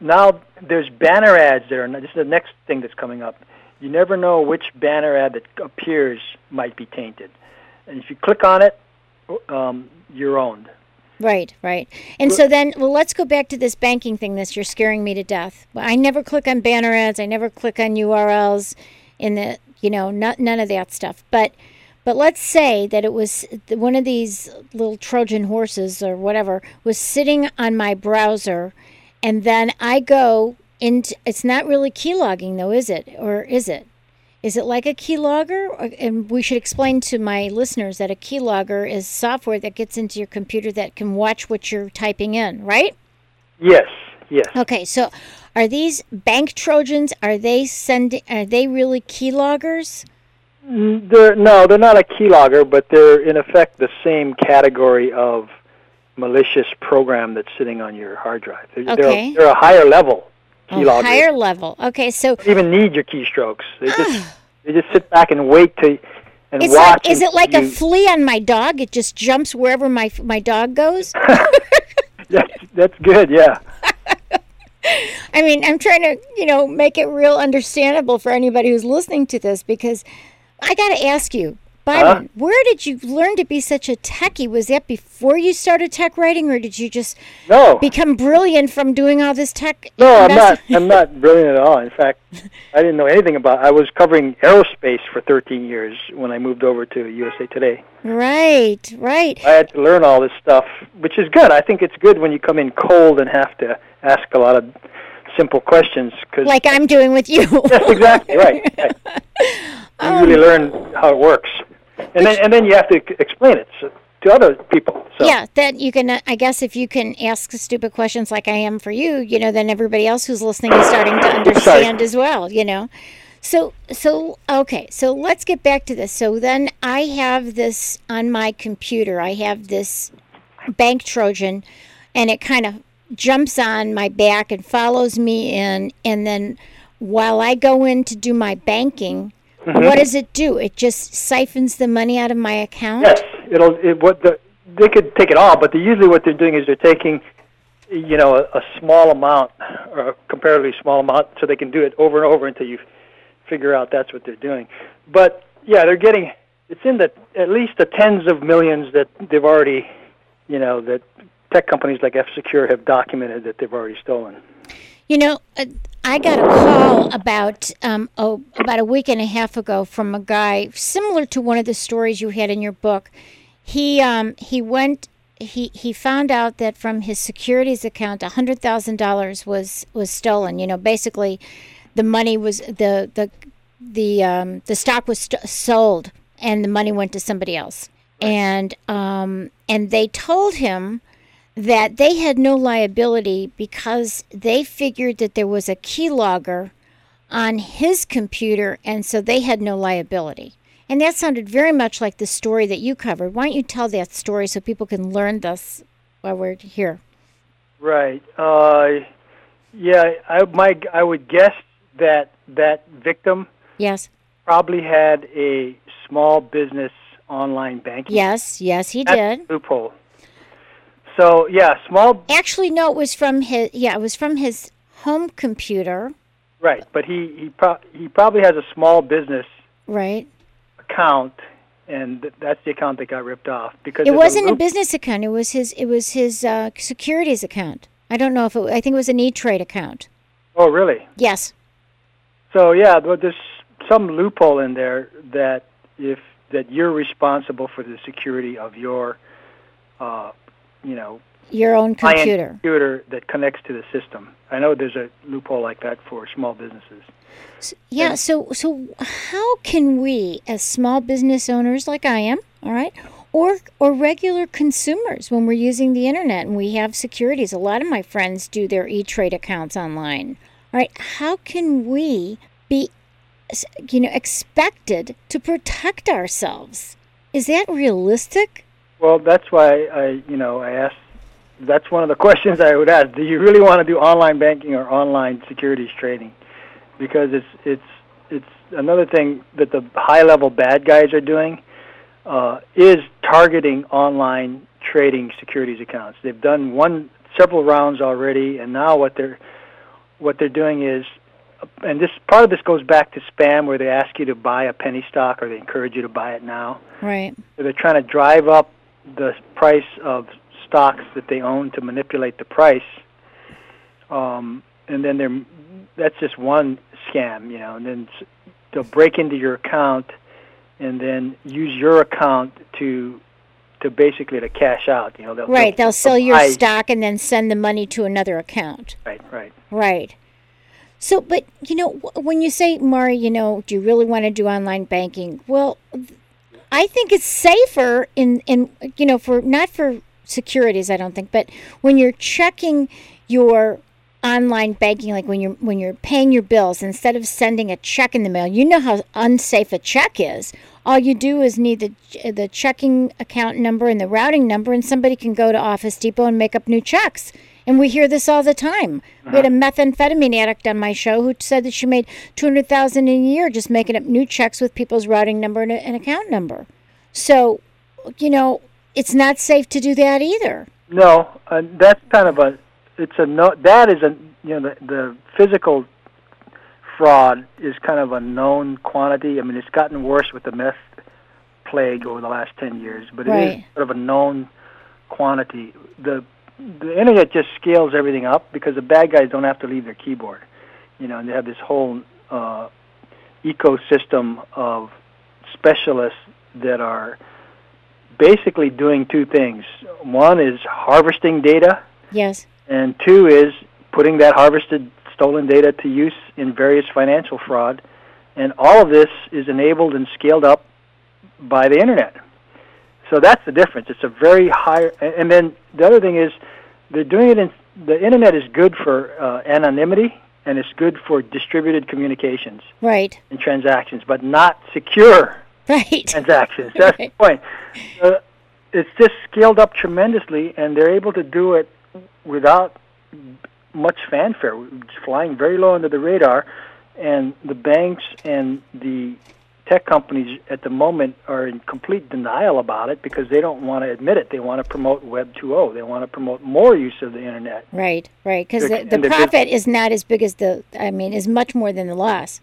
C: Now there's banner ads that are this is the next thing that's coming up. You never know which banner ad that appears might be tainted, and if you click on it, um, you're owned.
B: Right, right. And so then, well, let's go back to this banking thing. This you're scaring me to death. I never click on banner ads. I never click on URLs in the, you know, not, none of that stuff. But, but let's say that it was one of these little Trojan horses or whatever was sitting on my browser, and then I go into. It's not really keylogging though, is it? Or is it? Is it like a keylogger? And we should explain to my listeners that a keylogger is software that gets into your computer that can watch what you're typing in, right?
C: Yes, yes.
B: Okay, so are these bank trojans? Are they sending? Are they really keyloggers?
C: Mm, They're no, they're not a keylogger, but they're in effect the same category of malicious program that's sitting on your hard drive. They're,
B: Okay.
C: they're, they're a higher level
B: Oh,
C: keylogger.
B: higher level. Okay, so
C: don't even need your keystrokes. They just (sighs) they just sit back and wait to and
B: it's
C: watch.
B: like, is it like a flea on my dog? It just jumps wherever my my dog goes. (laughs)
C: that's, that's good. Yeah. (laughs)
B: I mean, I'm trying to, you know, make it real understandable for anybody who's listening to this because I got to ask you, Byron, huh? where did you learn to be such a techie? Was that before you started tech writing, or did you just
C: no.
B: become brilliant from doing all this tech?
C: No, I'm not. I'm not (laughs) brilliant at all. In fact, I didn't know anything about. I was covering aerospace for 13 years when I moved over to USA Today.
B: Right, right.
C: I had to learn all this stuff, which is good. I think it's good when you come in cold and have to ask a lot of simple questions. Cause
B: like I'm doing with you.
C: yes, exactly. Right. right. (laughs) You um, really learn how it works and then and then you have to explain it to other people. So.
B: Yeah, that you can. Uh, I guess if you can ask stupid questions like I am for you, you know, then everybody else who's listening is starting to understand as well. You know. So so okay, so let's get back to this. So then I have this on my computer. I have this bank Trojan, and it kind of jumps on my back and follows me in, and then while I go in to do my banking Mm-hmm. What does it do? It just siphons the money out of my account.
C: Yes, it'll. It, what the they could take it all, but they, usually what they're doing is they're taking, you know, a, a small amount or a comparatively small amount, so they can do it over and over until you figure out that's what they're doing. But yeah, they're getting. It's in the at least the tens of millions that they've already, you know, that tech companies like F Secure have documented that they've already stolen.
B: You know, uh, I got a call about um, oh, about a week and a half ago from a guy similar to one of the stories you had in your book. He um, he went he he found out that from his securities account, a hundred thousand dollars was was stolen. You know, basically, the money was the the the um, the stock was st- sold and the money went to somebody else. And um, and they told him that they had no liability because they figured that there was a keylogger on his computer, and so they had no liability. And that sounded very much like the story that you covered. Why don't you tell that story so people can learn this while we're here?
C: Right. Uh, yeah, I my I would guess that that victim
B: yes
C: probably had a small business online banking.
B: Yes, yes, he
C: That's
B: did.
C: loophole. So yeah, small.
B: Actually, no, it was from his. Yeah, it was from his home computer.
C: Right, but he he pro- he probably has a small business.
B: Right.
C: Account, and th- that's the account that got ripped off because
B: it wasn't a, loop- a, business account. It was his. It was his uh, securities account. I don't know if it. I think it was an E Trade account.
C: Oh, really?
B: Yes.
C: So yeah, there's some loophole in there that if that you're responsible for the security of your uh, you know,
B: your own computer
C: computer that connects to the system. I know there's a loophole like that for small businesses.
B: So, yeah. And, so so how can we, as small business owners like I am, all right, or or regular consumers, when we're using the internet and we have securities, a lot of my friends do their E Trade accounts online. All right, how can we be, you know, expected to protect ourselves? Is that realistic?
C: Well, that's why I, you know, I asked. That's one of the (laughs) questions I would ask. Do you really want to do online banking or online securities trading? Because it's it's it's another thing that the high level bad guys are doing uh, is targeting online trading securities accounts. They've done one several rounds already, and now what they're what they're doing is, and this part of this goes back to spam, where they ask you to buy a penny stock or they encourage you to buy it now.
B: Right.
C: So they're trying to drive up the price of stocks that they own to manipulate the price. Um, and then they're that's just one scam, you know. And then they'll break into your account and then use your account to to basically to cash out. You know, they'll,
B: right.
C: They'll,
B: they'll sell they'll your stock and then send the money to another account.
C: Right. Right.
B: Right. So, but you know, when you say, Mari, you know, do you really want to do online banking? Well, I think it's safer in in you know for not for securities I don't think, but when you're checking your online banking like when you're when you're paying your bills instead of sending a check in the mail you know how unsafe a check is. All you do is need the the checking account number and the routing number and somebody can go to office depot and make up new checks and we hear this all the time. Uh-huh. We had a uh-huh. methamphetamine addict on my show who said that she made two hundred thousand a year just making up new checks with people's routing number and, and account number. So, you know, it's not safe to do that either.
C: No, uh, that's kind of a. It's a no. That is a you know the the physical fraud is kind of a known quantity. I mean, it's gotten worse with the meth plague over the last 10 years, but it
B: Right.
C: is sort of a known quantity. The the internet just scales everything up because the bad guys don't have to leave their keyboard. You know, and they have this whole uh, ecosystem of specialists that are basically doing two things. One is harvesting data,
B: Yes.
C: and two is putting that harvested stolen data to use in various financial fraud. And all of this is enabled and scaled up by the internet. So that's the difference. It's a very high. and- then the other thing is, they're doing it in the internet is good for uh, anonymity and it's good for distributed communications
B: Right.
C: and transactions, but not secure (laughs)
B: Right.
C: transactions. (laughs) That's
B: Right.
C: the point. Uh, it's just scaled up tremendously, and they're able to do it without much fanfare, It's flying very low under the radar. And the banks and the tech companies at the moment are in complete denial about it because they don't want to admit it. They want to promote Web 2.0. They want to promote more use of the internet.
B: Right, right. Because the, the profit is not as big as the, I mean, is much more than the loss.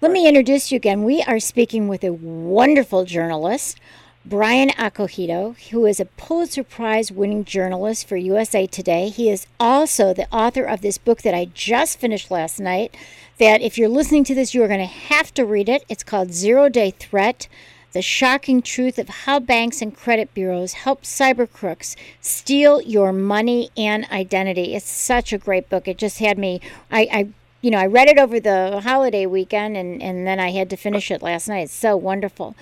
B: Let me introduce you again. We are speaking with a wonderful journalist, Byron Acohido, who is a Pulitzer Prize winning journalist for USA Today. He is also the author of this book that I just finished last night. That if you're listening to this, you are going to have to read it. It's called Zero Day Threat the shocking truth of how banks and credit bureaus help cyber crooks steal your money and identity. It's such a great book. It just had me, I, I you know, I read it over the holiday weekend and, and then I had to finish it last night. It's so wonderful.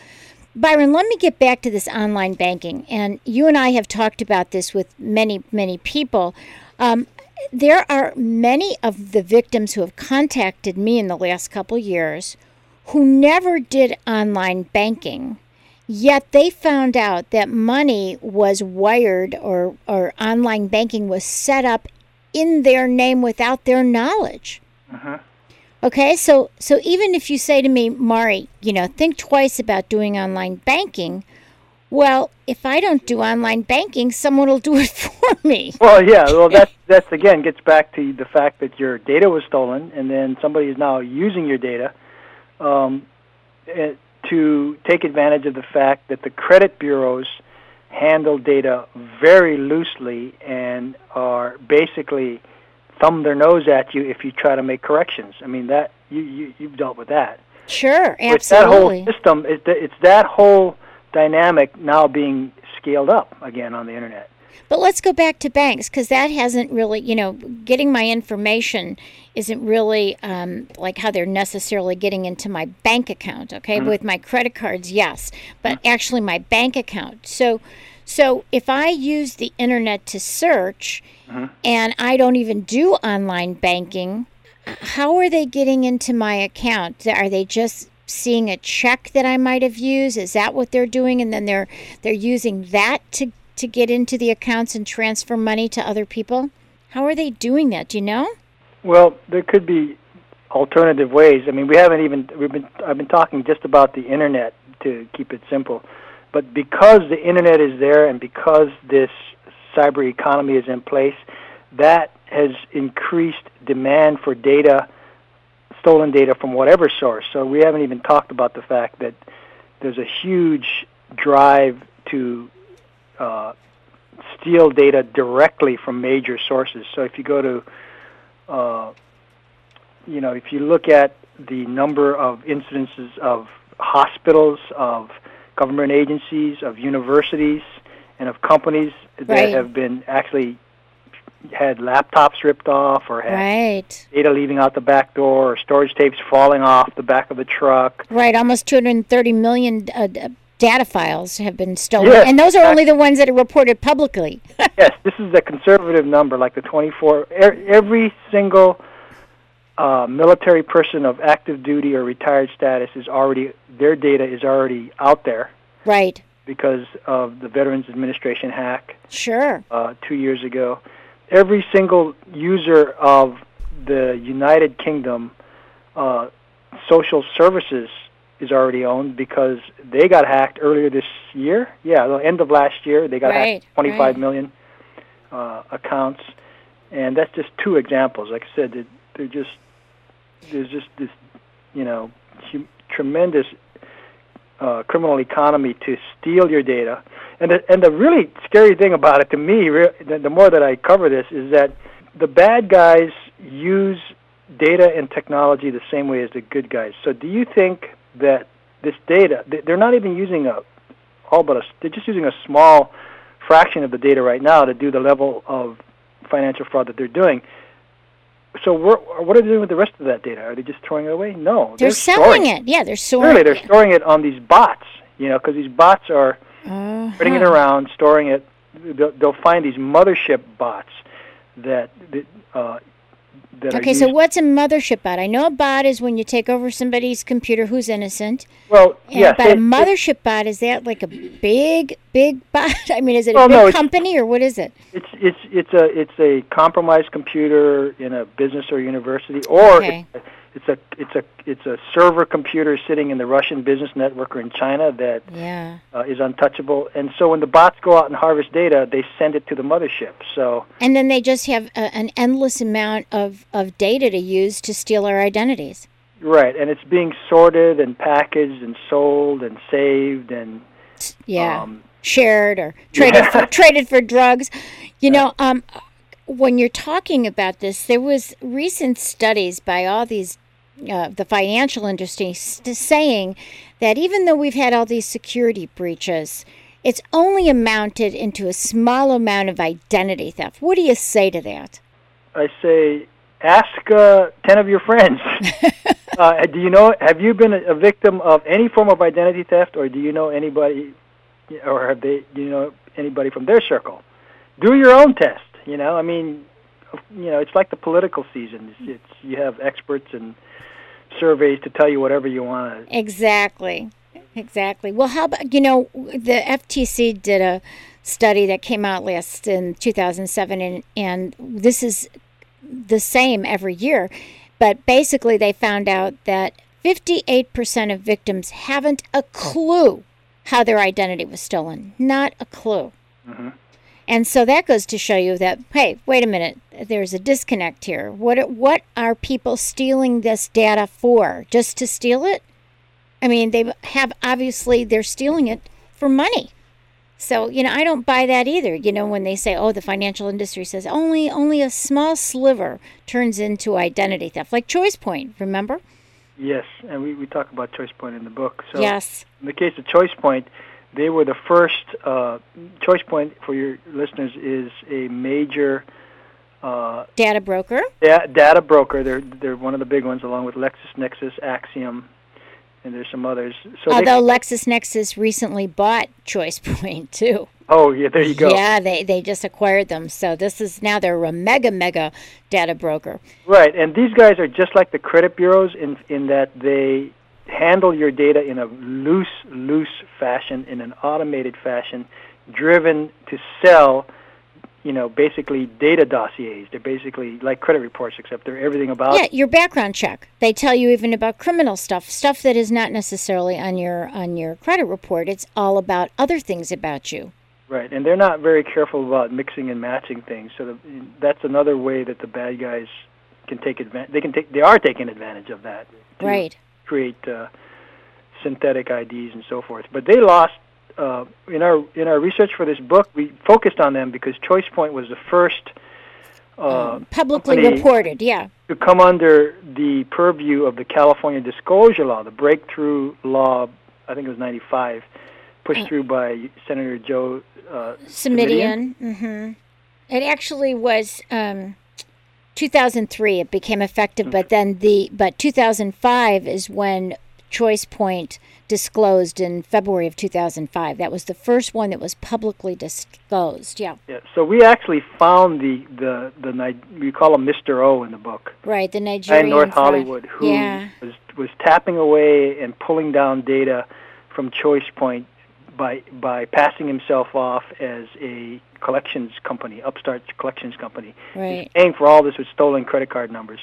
B: Byron, let me get back to this online banking. And you and I have talked about this with many, many people. Um, there are many of the victims who have contacted me in the last couple years who never did online banking, yet they found out that money was wired or, or online banking was set up in their name without their knowledge. Uh-huh. Okay, so so even if you say to me, Mari, you know, think twice about doing online banking. Well, if I don't do online banking, someone will do it (laughs) for me.
C: Well, yeah. Well, (laughs) that that's again gets back to the fact that your data was stolen, and then somebody is now using your data um, eh, to take advantage of the fact that the credit bureaus handle data very loosely and are basically thumb their nose at you if you try to make corrections. I mean that you, you you've dealt with that.
B: Sure, absolutely.
C: It's that whole system. It's that whole dynamic now being scaled up again on the internet.
B: But let's go back to banks because that hasn't really, you know, getting my information isn't really um, like how they're necessarily getting into my bank account. Okay, mm-hmm. with my credit cards, yes, but mm-hmm. actually my bank account. So, so if I use the internet to search, mm-hmm. and I don't even do online banking, how are they getting into my account? Are they just seeing a check that I might have used? Is that what they're doing? And then they're they're using that to to get into the accounts and transfer money to other people? How are they doing that? Do you know?
C: Well, there could be alternative ways. I mean, we haven't even we've been I've been talking just about the internet to keep it simple. But because the internet is there and because this cyber economy is in place, that has increased demand for data, stolen data from whatever source. So we haven't even talked about the fact that there's a huge drive to uh, steal data directly from major sources. So if you go to, uh, you know, if you look at the number of incidences of hospitals, of government agencies, of universities, and of companies that have been actually had laptops ripped off or had
B: Right.
C: data leaving out the back door or storage tapes falling off the back of the truck.
B: Right. Almost 230 million uh, data files have been stolen.
C: Yes,
B: and those are only the ones that are reported publicly. (laughs)
C: yes, this is a conservative number, like the 24. e- Every single uh, military person of active duty or retired status is already their data is already out there
B: right.
C: because of the Veterans Administration hack
B: Sure.
C: uh, two years ago. Every single user of the United Kingdom uh, social services is already owned because they got hacked earlier this year. Yeah, the end of last year, they got
B: Right,
C: hacked 25
B: right.
C: million uh, accounts, and that's just two examples. Like I said, they're, they're just there's just this, you know, hum- tremendous uh, criminal economy to steal your data. And the, and the really scary thing about it to me, re- the, the more that I cover this, is that the bad guys use data and technology the same way as the good guys. So do you think that this data, they're not even using a all but a, they're just using a small fraction of the data right now to do the level of financial fraud that they're doing. So what are they doing with the rest of that data? Are they just throwing it away? No,
B: they're,
C: they're
B: selling it. it. Yeah, they're storing.
C: Really, they're storing it on these bots. You know, because these bots are uh-huh. spreading it around, storing it. They'll, they'll find these mothership bots that uh, that
B: okay, so what's a mothership bot? I know a bot is when you take over somebody's computer who's innocent.
C: Well, yeah.
B: But a mothership bot is that like a big, big (laughs) bot? I mean, is it well, a big no, company or what is it?
C: It's it's it's a it's a compromised computer in a business or university, or okay. It's a it's a it's a server computer sitting in the Russian business network or in China that
B: yeah.
C: uh, is untouchable. And so when the bots go out and harvest data, they send it to the mothership. So
B: and then they just have a, an endless amount of of data to use to steal our identities.
C: Right, and it's being sorted and packaged and sold and saved and
B: yeah. Um, shared or (laughs) traded yeah. for, traded for drugs. You know, um, when you're talking about this, there was recent studies by all these uh, the financial industry is saying that even though we've had all these security breaches, it's only amounted into a small amount of identity theft. What do you say to that?
C: I say, ask uh, 10 of your friends. (laughs) uh, do you know, have you been a victim of any form of identity theft, or do you know anybody, or have they, do you know anybody from their circle? Do your own test. You know, I mean, you know, it's like the political season. It's, it's you have experts and surveys to tell you whatever you want.
B: Exactly. Exactly. Well, how about you know the FTC did a study that came out last in 2007, and and this is the same every year, but basically they found out that 58% of victims haven't a clue how their identity was stolen. Not a clue. Mm-hmm. And so that goes to show you that hey, wait a minute, there's a disconnect here. What what are people stealing this data for? Just to steal it? I mean, they have obviously they're stealing it for money. So, you know, I don't buy that either. You know, when they say, "Oh, the financial industry says only only a small sliver turns into identity theft." Like ChoicePoint, remember?
C: Yes, and we, we talk about ChoicePoint in the book. So
B: yes.
C: in the case of ChoicePoint, they were the first. Uh, ChoicePoint for your listeners is a major uh,
B: data broker.
C: Da- data broker. They're they're one of the big ones, along with LexisNexis, Acxiom, and there's some others.
B: So Although they, LexisNexis recently bought ChoicePoint too.
C: Oh yeah, there you go.
B: Yeah, they they just acquired them. So this is now they're a mega mega data broker.
C: Right, and these guys are just like the credit bureaus in in that they handle your data in a loose, loose fashion, in an automated fashion, driven to sell, you know, basically data dossiers. They're basically like credit reports, except they're everything about.
B: Yeah, your background check. They tell you even about criminal stuff, stuff that is not necessarily on your on your credit report. It's all about other things about you.
C: Right, and they're not very careful about mixing and matching things. So the, that's another way that the bad guys can take advantage. They can take. They are taking advantage of that.
B: Right
C: create uh, synthetic IDs and so forth. But they lost uh, in our in our research for this book. We focused on them because ChoicePoint was the first uh,
B: um, publicly reported, yeah,
C: to come under the purview of the California Disclosure Law, the breakthrough law. I think it was '95, pushed uh, through by Senator Joe uh, Simitian.
B: Mm-hmm. It actually was. Um, 2003 it became effective, but then the but 2005 is when ChoicePoint disclosed in February of 2005. That was the first one that was publicly disclosed. Yeah.
C: Yeah. So we actually found the the the we call him Mr. O in the book.
B: Right. The Nigerian.
C: In North Hollywood, who yeah. was was tapping away and pulling down data from ChoicePoint by by passing himself off as a collections company, upstart collections company,
B: right.
C: paying for all this with stolen credit card numbers.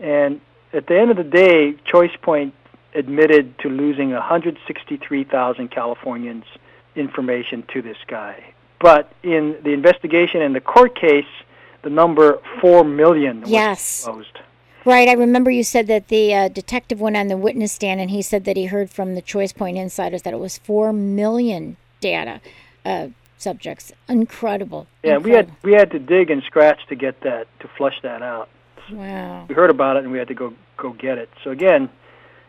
C: And at the end of the day, ChoicePoint admitted to losing 163,000 Californians' information to this guy. But in the investigation in the court case, the number 4 million was
B: yes.
C: closed.
B: Right. I remember you said that the uh, detective went on the witness stand and he said that he heard from the ChoicePoint insiders that it was 4 million data uh, subjects. Incredible.
C: Yeah,
B: Incredible.
C: we had we had to dig and scratch to get that to flush that out.
B: Wow.
C: We heard about it and we had to go go get it. So again,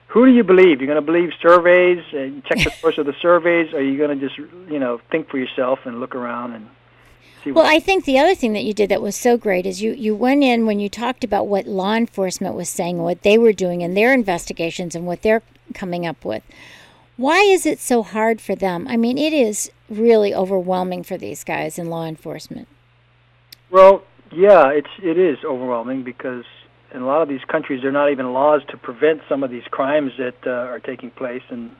C: who do you believe? You're going to believe surveys and check the (laughs) source of the surveys, or are you going to just you know think for yourself and look around and see?
B: Well, I think the other thing that you did that was so great is you, you went in when you talked about what law enforcement was saying, what they were doing in their investigations, and what they're coming up with. Why is it so hard for them? I mean, it is really overwhelming for these guys in law enforcement.
C: well, yeah, it's it is overwhelming because in a lot of these countries there are not even laws to prevent some of these crimes that uh, are taking place, and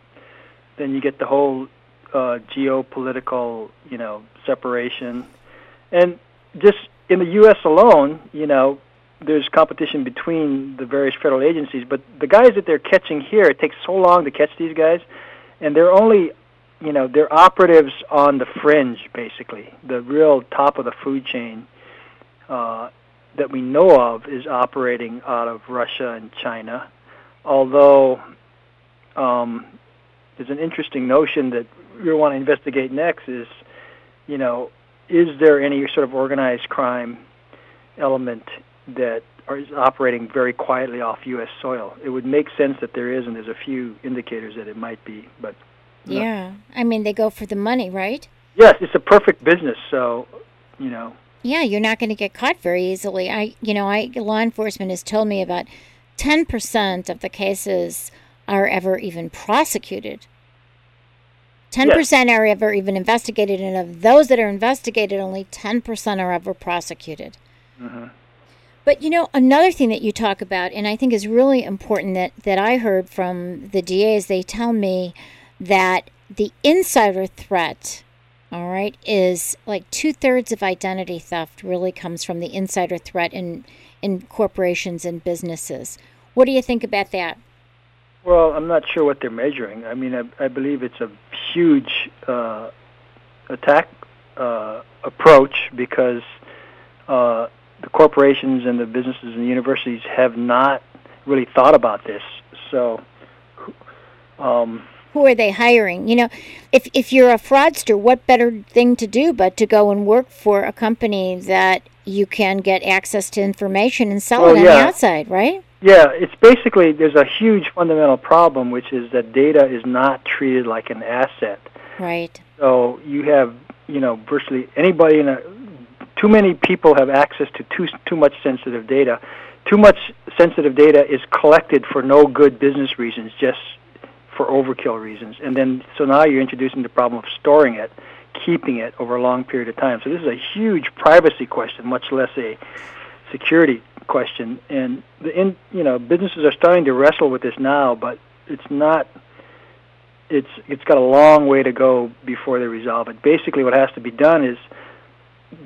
C: then you get the whole uh, geopolitical, you know, separation, and just in the U.S. alone, you know, there's competition between the various federal agencies, but the guys that they're catching here, it takes so long to catch these guys, and they're only, you know, they're operatives on the fringe, basically. The real top of the food chain uh, that we know of is operating out of Russia and China, although um, there's an interesting notion that we want to investigate next is, you know, is there any sort of organized crime element that is operating very quietly off U.S. soil? It would make sense that there is, and there's a few indicators that it might be. But No.
B: Yeah. I mean, they go for the money, right?
C: yes, it's a perfect business. So, you know,
B: Yeah, you're not going to get caught very easily. I, you know, I law enforcement has told me about 10% of the cases are ever even prosecuted. 10% are ever even investigated, and of those that are investigated, only 10% are ever prosecuted.
C: Mhm.
B: But you know, another thing that you talk about, and I think is really important that, that I heard from the DAs, they tell me that the insider threat, all right, is like two thirds of identity theft really comes from the insider threat in, in corporations and businesses. What do you think about that?
C: Well, I'm not sure what they're measuring. I mean, I, I believe it's a huge uh, attack uh, approach because uh, the corporations and the businesses and the universities have not really thought about this. So, um,
B: Who are they hiring? You know, if if you're a fraudster, what better thing to do but to go and work for a company that you can get access to information and sell it on the outside, right?
C: Yeah, it's basically there's a huge fundamental problem, which is that data is not treated like an asset.
B: Right.
C: So you have, you know, virtually anybody in a too many people have access to too too much sensitive data. Too much sensitive data is collected for no good business reasons, just for overkill reasons. And then so now you're introducing the problem of storing it, keeping it over a long period of time. So this is a huge privacy question, much less a security question. And the in, you know, businesses are starting to wrestle with this now, but it's not it's it's got a long way to go before they resolve it. Basically, what has to be done is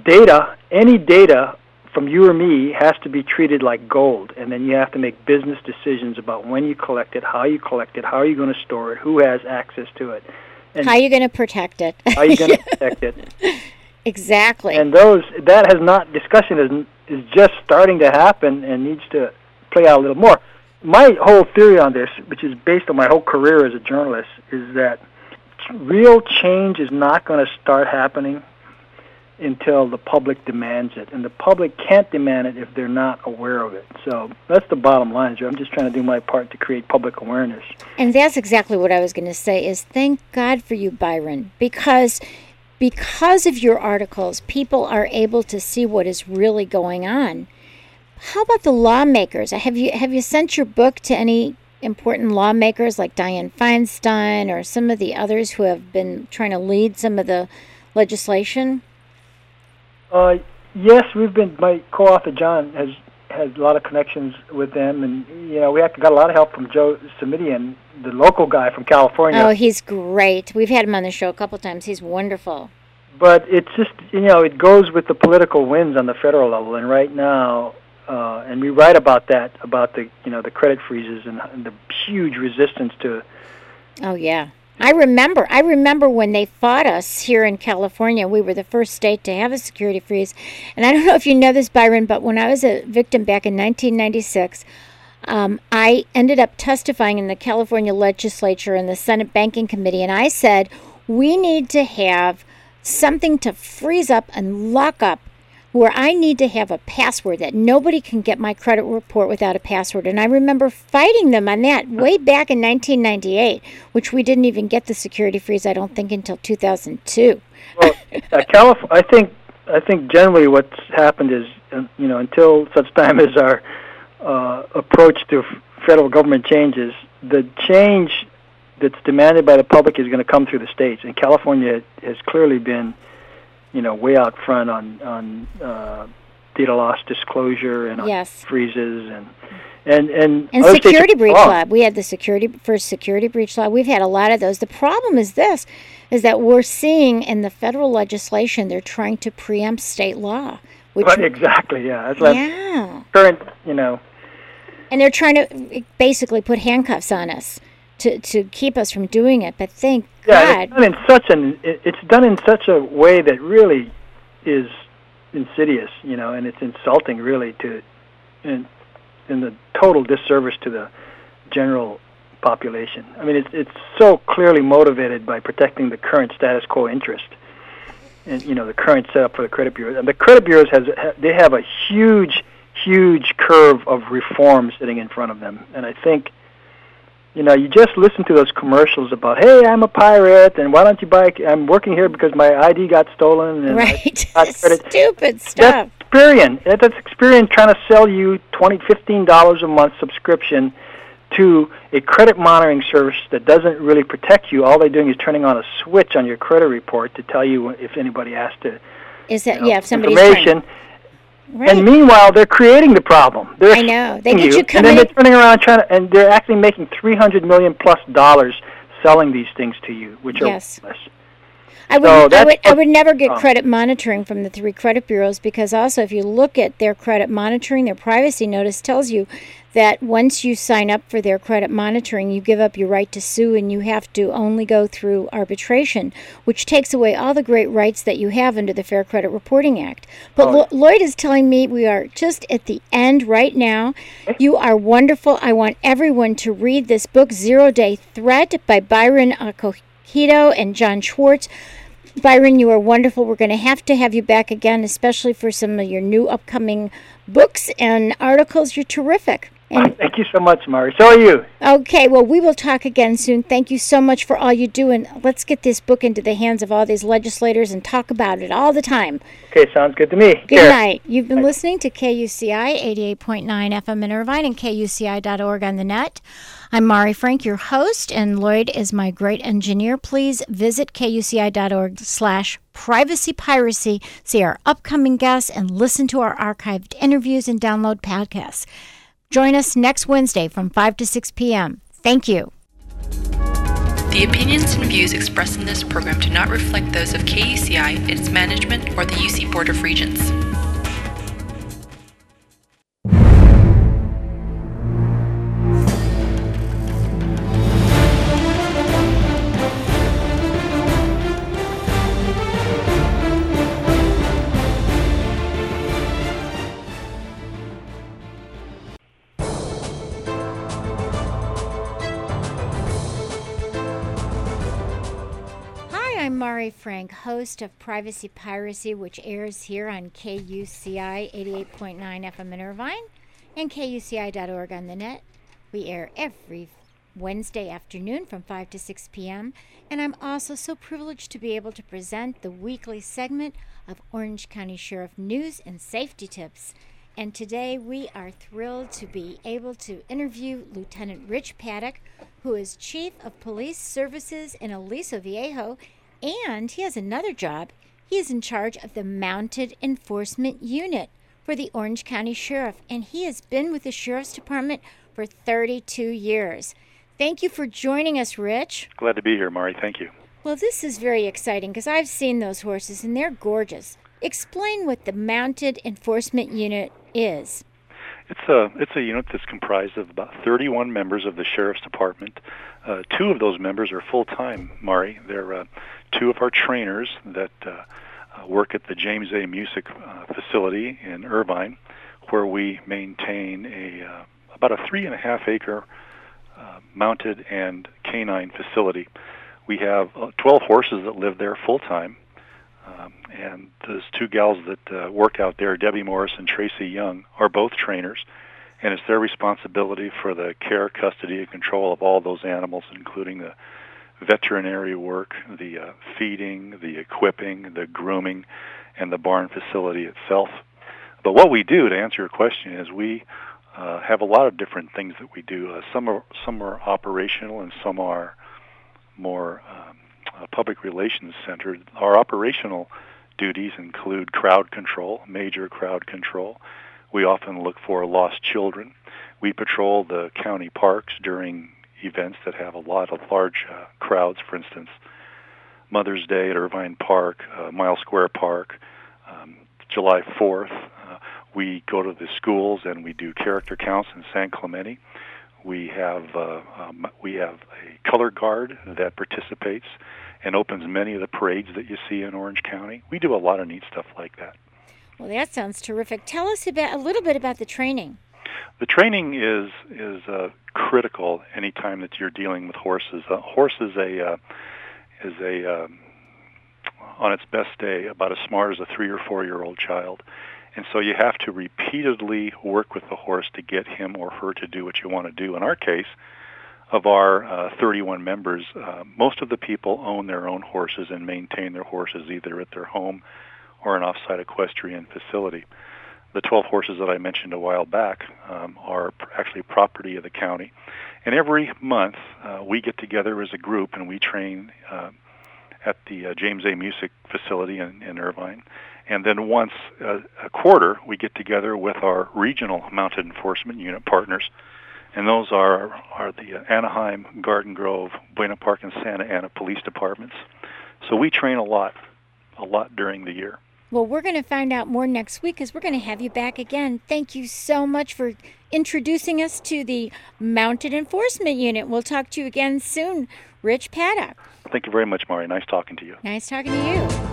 C: data, any data from you or me has to be treated like gold, and then you have to make business decisions about when you collect it, how you collect it, how are you going to store it, who has access to it, and
B: How are you going to protect it?
C: how are you going (laughs) to protect it.
B: exactly.
C: And those that has not discussion is is just starting to happen and needs to play out a little more. My whole theory on this, which is based on my whole career as a journalist, is that real change is not going to start happening until the public demands it, and the public can't demand it if they're not aware of it. So that's the bottom line. I'm just trying to do my part to create public awareness.
B: And that's exactly what I was going to say is thank God for you Byron because because of your articles people are able to see what is really going on. How about the lawmakers? Have you have you sent your book to any important lawmakers like Dianne Feinstein or some of the others who have been trying to lead some of the legislation?
C: Uh, yes, we've been. My co-author John has has a lot of connections with them, and you know we got a lot of help from Joe Simitian, the local guy from California.
B: Oh, he's great. We've had him on the show a couple times. He's wonderful.
C: But it's just you know it goes with the political winds on the federal level, and right now, uh, and we write about that about the you know the credit freezes and, and the huge resistance to
B: Oh yeah. I remember. I remember when they fought us here in California. We were the first state to have a security freeze. And I don't know if you know this, Byron, but when I was a victim back in 1996, um, I ended up testifying in the California legislature and the Senate Banking Committee, and I said we need to have something to freeze up and lock up where I need to have a password that nobody can get my credit report without a password. And I remember fighting them on that way back in 1998, which we didn't even get the security freeze, I don't think, until 2002.
C: Well, uh, (laughs) Calif- I think I think generally what's happened is, uh, you know, until such time as our uh, approach to f- federal government changes, the change that's demanded by the public is going to come through the states. And California has clearly been you know, way out front on on uh, data loss disclosure and
B: Yes.
C: freezes and and and,
B: And security breach
C: wrong.
B: law. We had the security first security breach law. We've had a lot of those. The problem is this is that we're seeing in the federal legislation they're trying to preempt state law. Which
C: Right, exactly, yeah. That's like
B: yeah.
C: current, you know.
B: And they're trying to basically put handcuffs on us to, to keep us from doing it. But thank
C: Yeah, it's
B: God.
C: done in such an it- it's done in such a way that really is insidious, you know, and it's insulting really to in in the total disservice to the general population. I mean, it's it's so clearly motivated by protecting the current status quo interest, and you know the current setup for the credit bureaus. And the credit bureaus has they have a huge, huge curve of reform sitting in front of them, and I think. You know, you just listen to those commercials about, "Hey, I'm a pirate, and why don't you buy? I'm working here because my ID got stolen." And I
B: Right.
C: got credit." (laughs)
B: Stupid stuff.
C: That's Experian. That's Experian trying to sell you twenty, fifteen dollars a month subscription to a credit monitoring service that doesn't really protect you. All they're doing is turning on a switch on your credit report to tell you if anybody asked to
B: Is that
C: you know,
B: yeah? If somebody's trying,
C: information.
B: Right?
C: And meanwhile, they're creating the problem. They're
B: I know. They get you
C: and then
B: coming
C: they're turning around trying to, and they're actually making three hundred million plus dollars selling these things to you, which are
B: Yes.
C: worthless.
B: I would,
C: So
B: I would, I would never get credit monitoring from the three credit bureaus because also, if you look at their credit monitoring, their privacy notice tells you that once you sign up for their credit monitoring, you give up your right to sue and you have to only go through arbitration, which takes away all the great rights that you have under the Fair Credit Reporting Act. But
C: Oh.
B: Lo- Lloyd is telling me we are just at the end right now. You are wonderful. I want everyone to read this book, Zero Day Threat by Byron Acohido and John Schwartz. Byron, you are wonderful. We're going to have to have you back again, especially for some of your new upcoming books and articles. You're terrific. And
C: Thank you so much, Mari. So are you.
B: okay, well, we will talk again soon. Thank you so much for all you do, and let's get this book into the hands of all these legislators and talk about it all the time.
C: Okay, sounds good to me.
B: Good night. You've been listening to KUCI 88.9 FM in Irvine and KUCI.org on the net. I'm Mari Frank, your host, and Lloyd is my great engineer. Please visit KUCI.org slash privacy piracy, see our upcoming guests, and listen to our archived interviews and download podcasts. Join us next Wednesday from 5 to 6 p.m. Thank you.
D: The opinions and views expressed in this program do not reflect those of KUCI, its management, or the UC Board of Regents.
B: Hi, Frank, host of Privacy Piracy, which airs here on KUCI 88.9 FM in Irvine and KUCI.org on the net. We air every Wednesday afternoon from 5 to 6 p.m. And I'm also so privileged to be able to present the weekly segment of Orange County Sheriff News and Safety Tips. And today we are thrilled to be able to interview Lieutenant Rich Paddock, who is Chief of Police Services in Aliso Viejo, and he has another job. He is in charge of the Mounted Enforcement Unit for the Orange County Sheriff, and he has been with the Sheriff's Department for 32 years. Thank you for joining us, Rich.
E: Glad to be here, Mari. Thank you.
B: Well, this is very exciting because I've seen those horses and they're gorgeous. Explain what the Mounted Enforcement Unit is.
E: It's a it's a unit that's comprised of about 31 members of the sheriff's department. Uh, two of those members are full time. Mari, they're uh, two of our trainers that uh, uh, work at the James A. Musick uh, facility in Irvine, where we maintain a uh, about a three and a half acre mounted and canine facility. We have uh, 12 horses that live there full time. Um, and those two gals that uh, work out there, Debbie Morris and Tracy Young, are both trainers, and it's their responsibility for the care, custody, and control of all those animals, including the veterinary work, the uh, feeding, the equipping, the grooming, and the barn facility itself. But what we do, to answer your question, is we uh, have a lot of different things that we do. Uh, some are some are operational, and some are more um, uh, public relations centered. Our operational duties include crowd control, major crowd control. We often look for lost children. We patrol the county parks during events that have a lot of large uh, crowds, for instance, Mother's Day at Irvine Park, uh, Mile Square Park, um, July 4th. Uh, we go to the schools and we do character counts in San Clemente. We have uh, um, we have a color guard that participates and opens many of the parades that you see in Orange County. We do a lot of neat stuff like that.
B: Well, that sounds terrific. Tell us about a little bit about the training.
E: The training is is uh, critical anytime that you're dealing with horses. A horse is a uh, is a um, on its best day about as smart as a three or four year old child. And so you have to repeatedly work with the horse to get him or her to do what you want to do. In our case, of our uh, 31 members, uh, most of the people own their own horses and maintain their horses either at their home or an offsite equestrian facility. The 12 horses that I mentioned a while back um, are actually property of the county. And every month uh, we get together as a group and we train uh, at the uh, James A. Musick facility in, in Irvine. And then once a, a quarter, we get together with our regional mounted enforcement unit partners, and those are are the Anaheim, Garden Grove, Buena Park, and Santa Ana police departments. So we train a lot, a lot during the year.
B: Well, we're going to find out more next week because we're going to have you back again. Thank you so much for introducing us to the Mounted Enforcement Unit. We'll talk to you again soon. Rich Paddock.
E: Thank you very much, Mari. Nice talking to you.
B: Nice talking to you.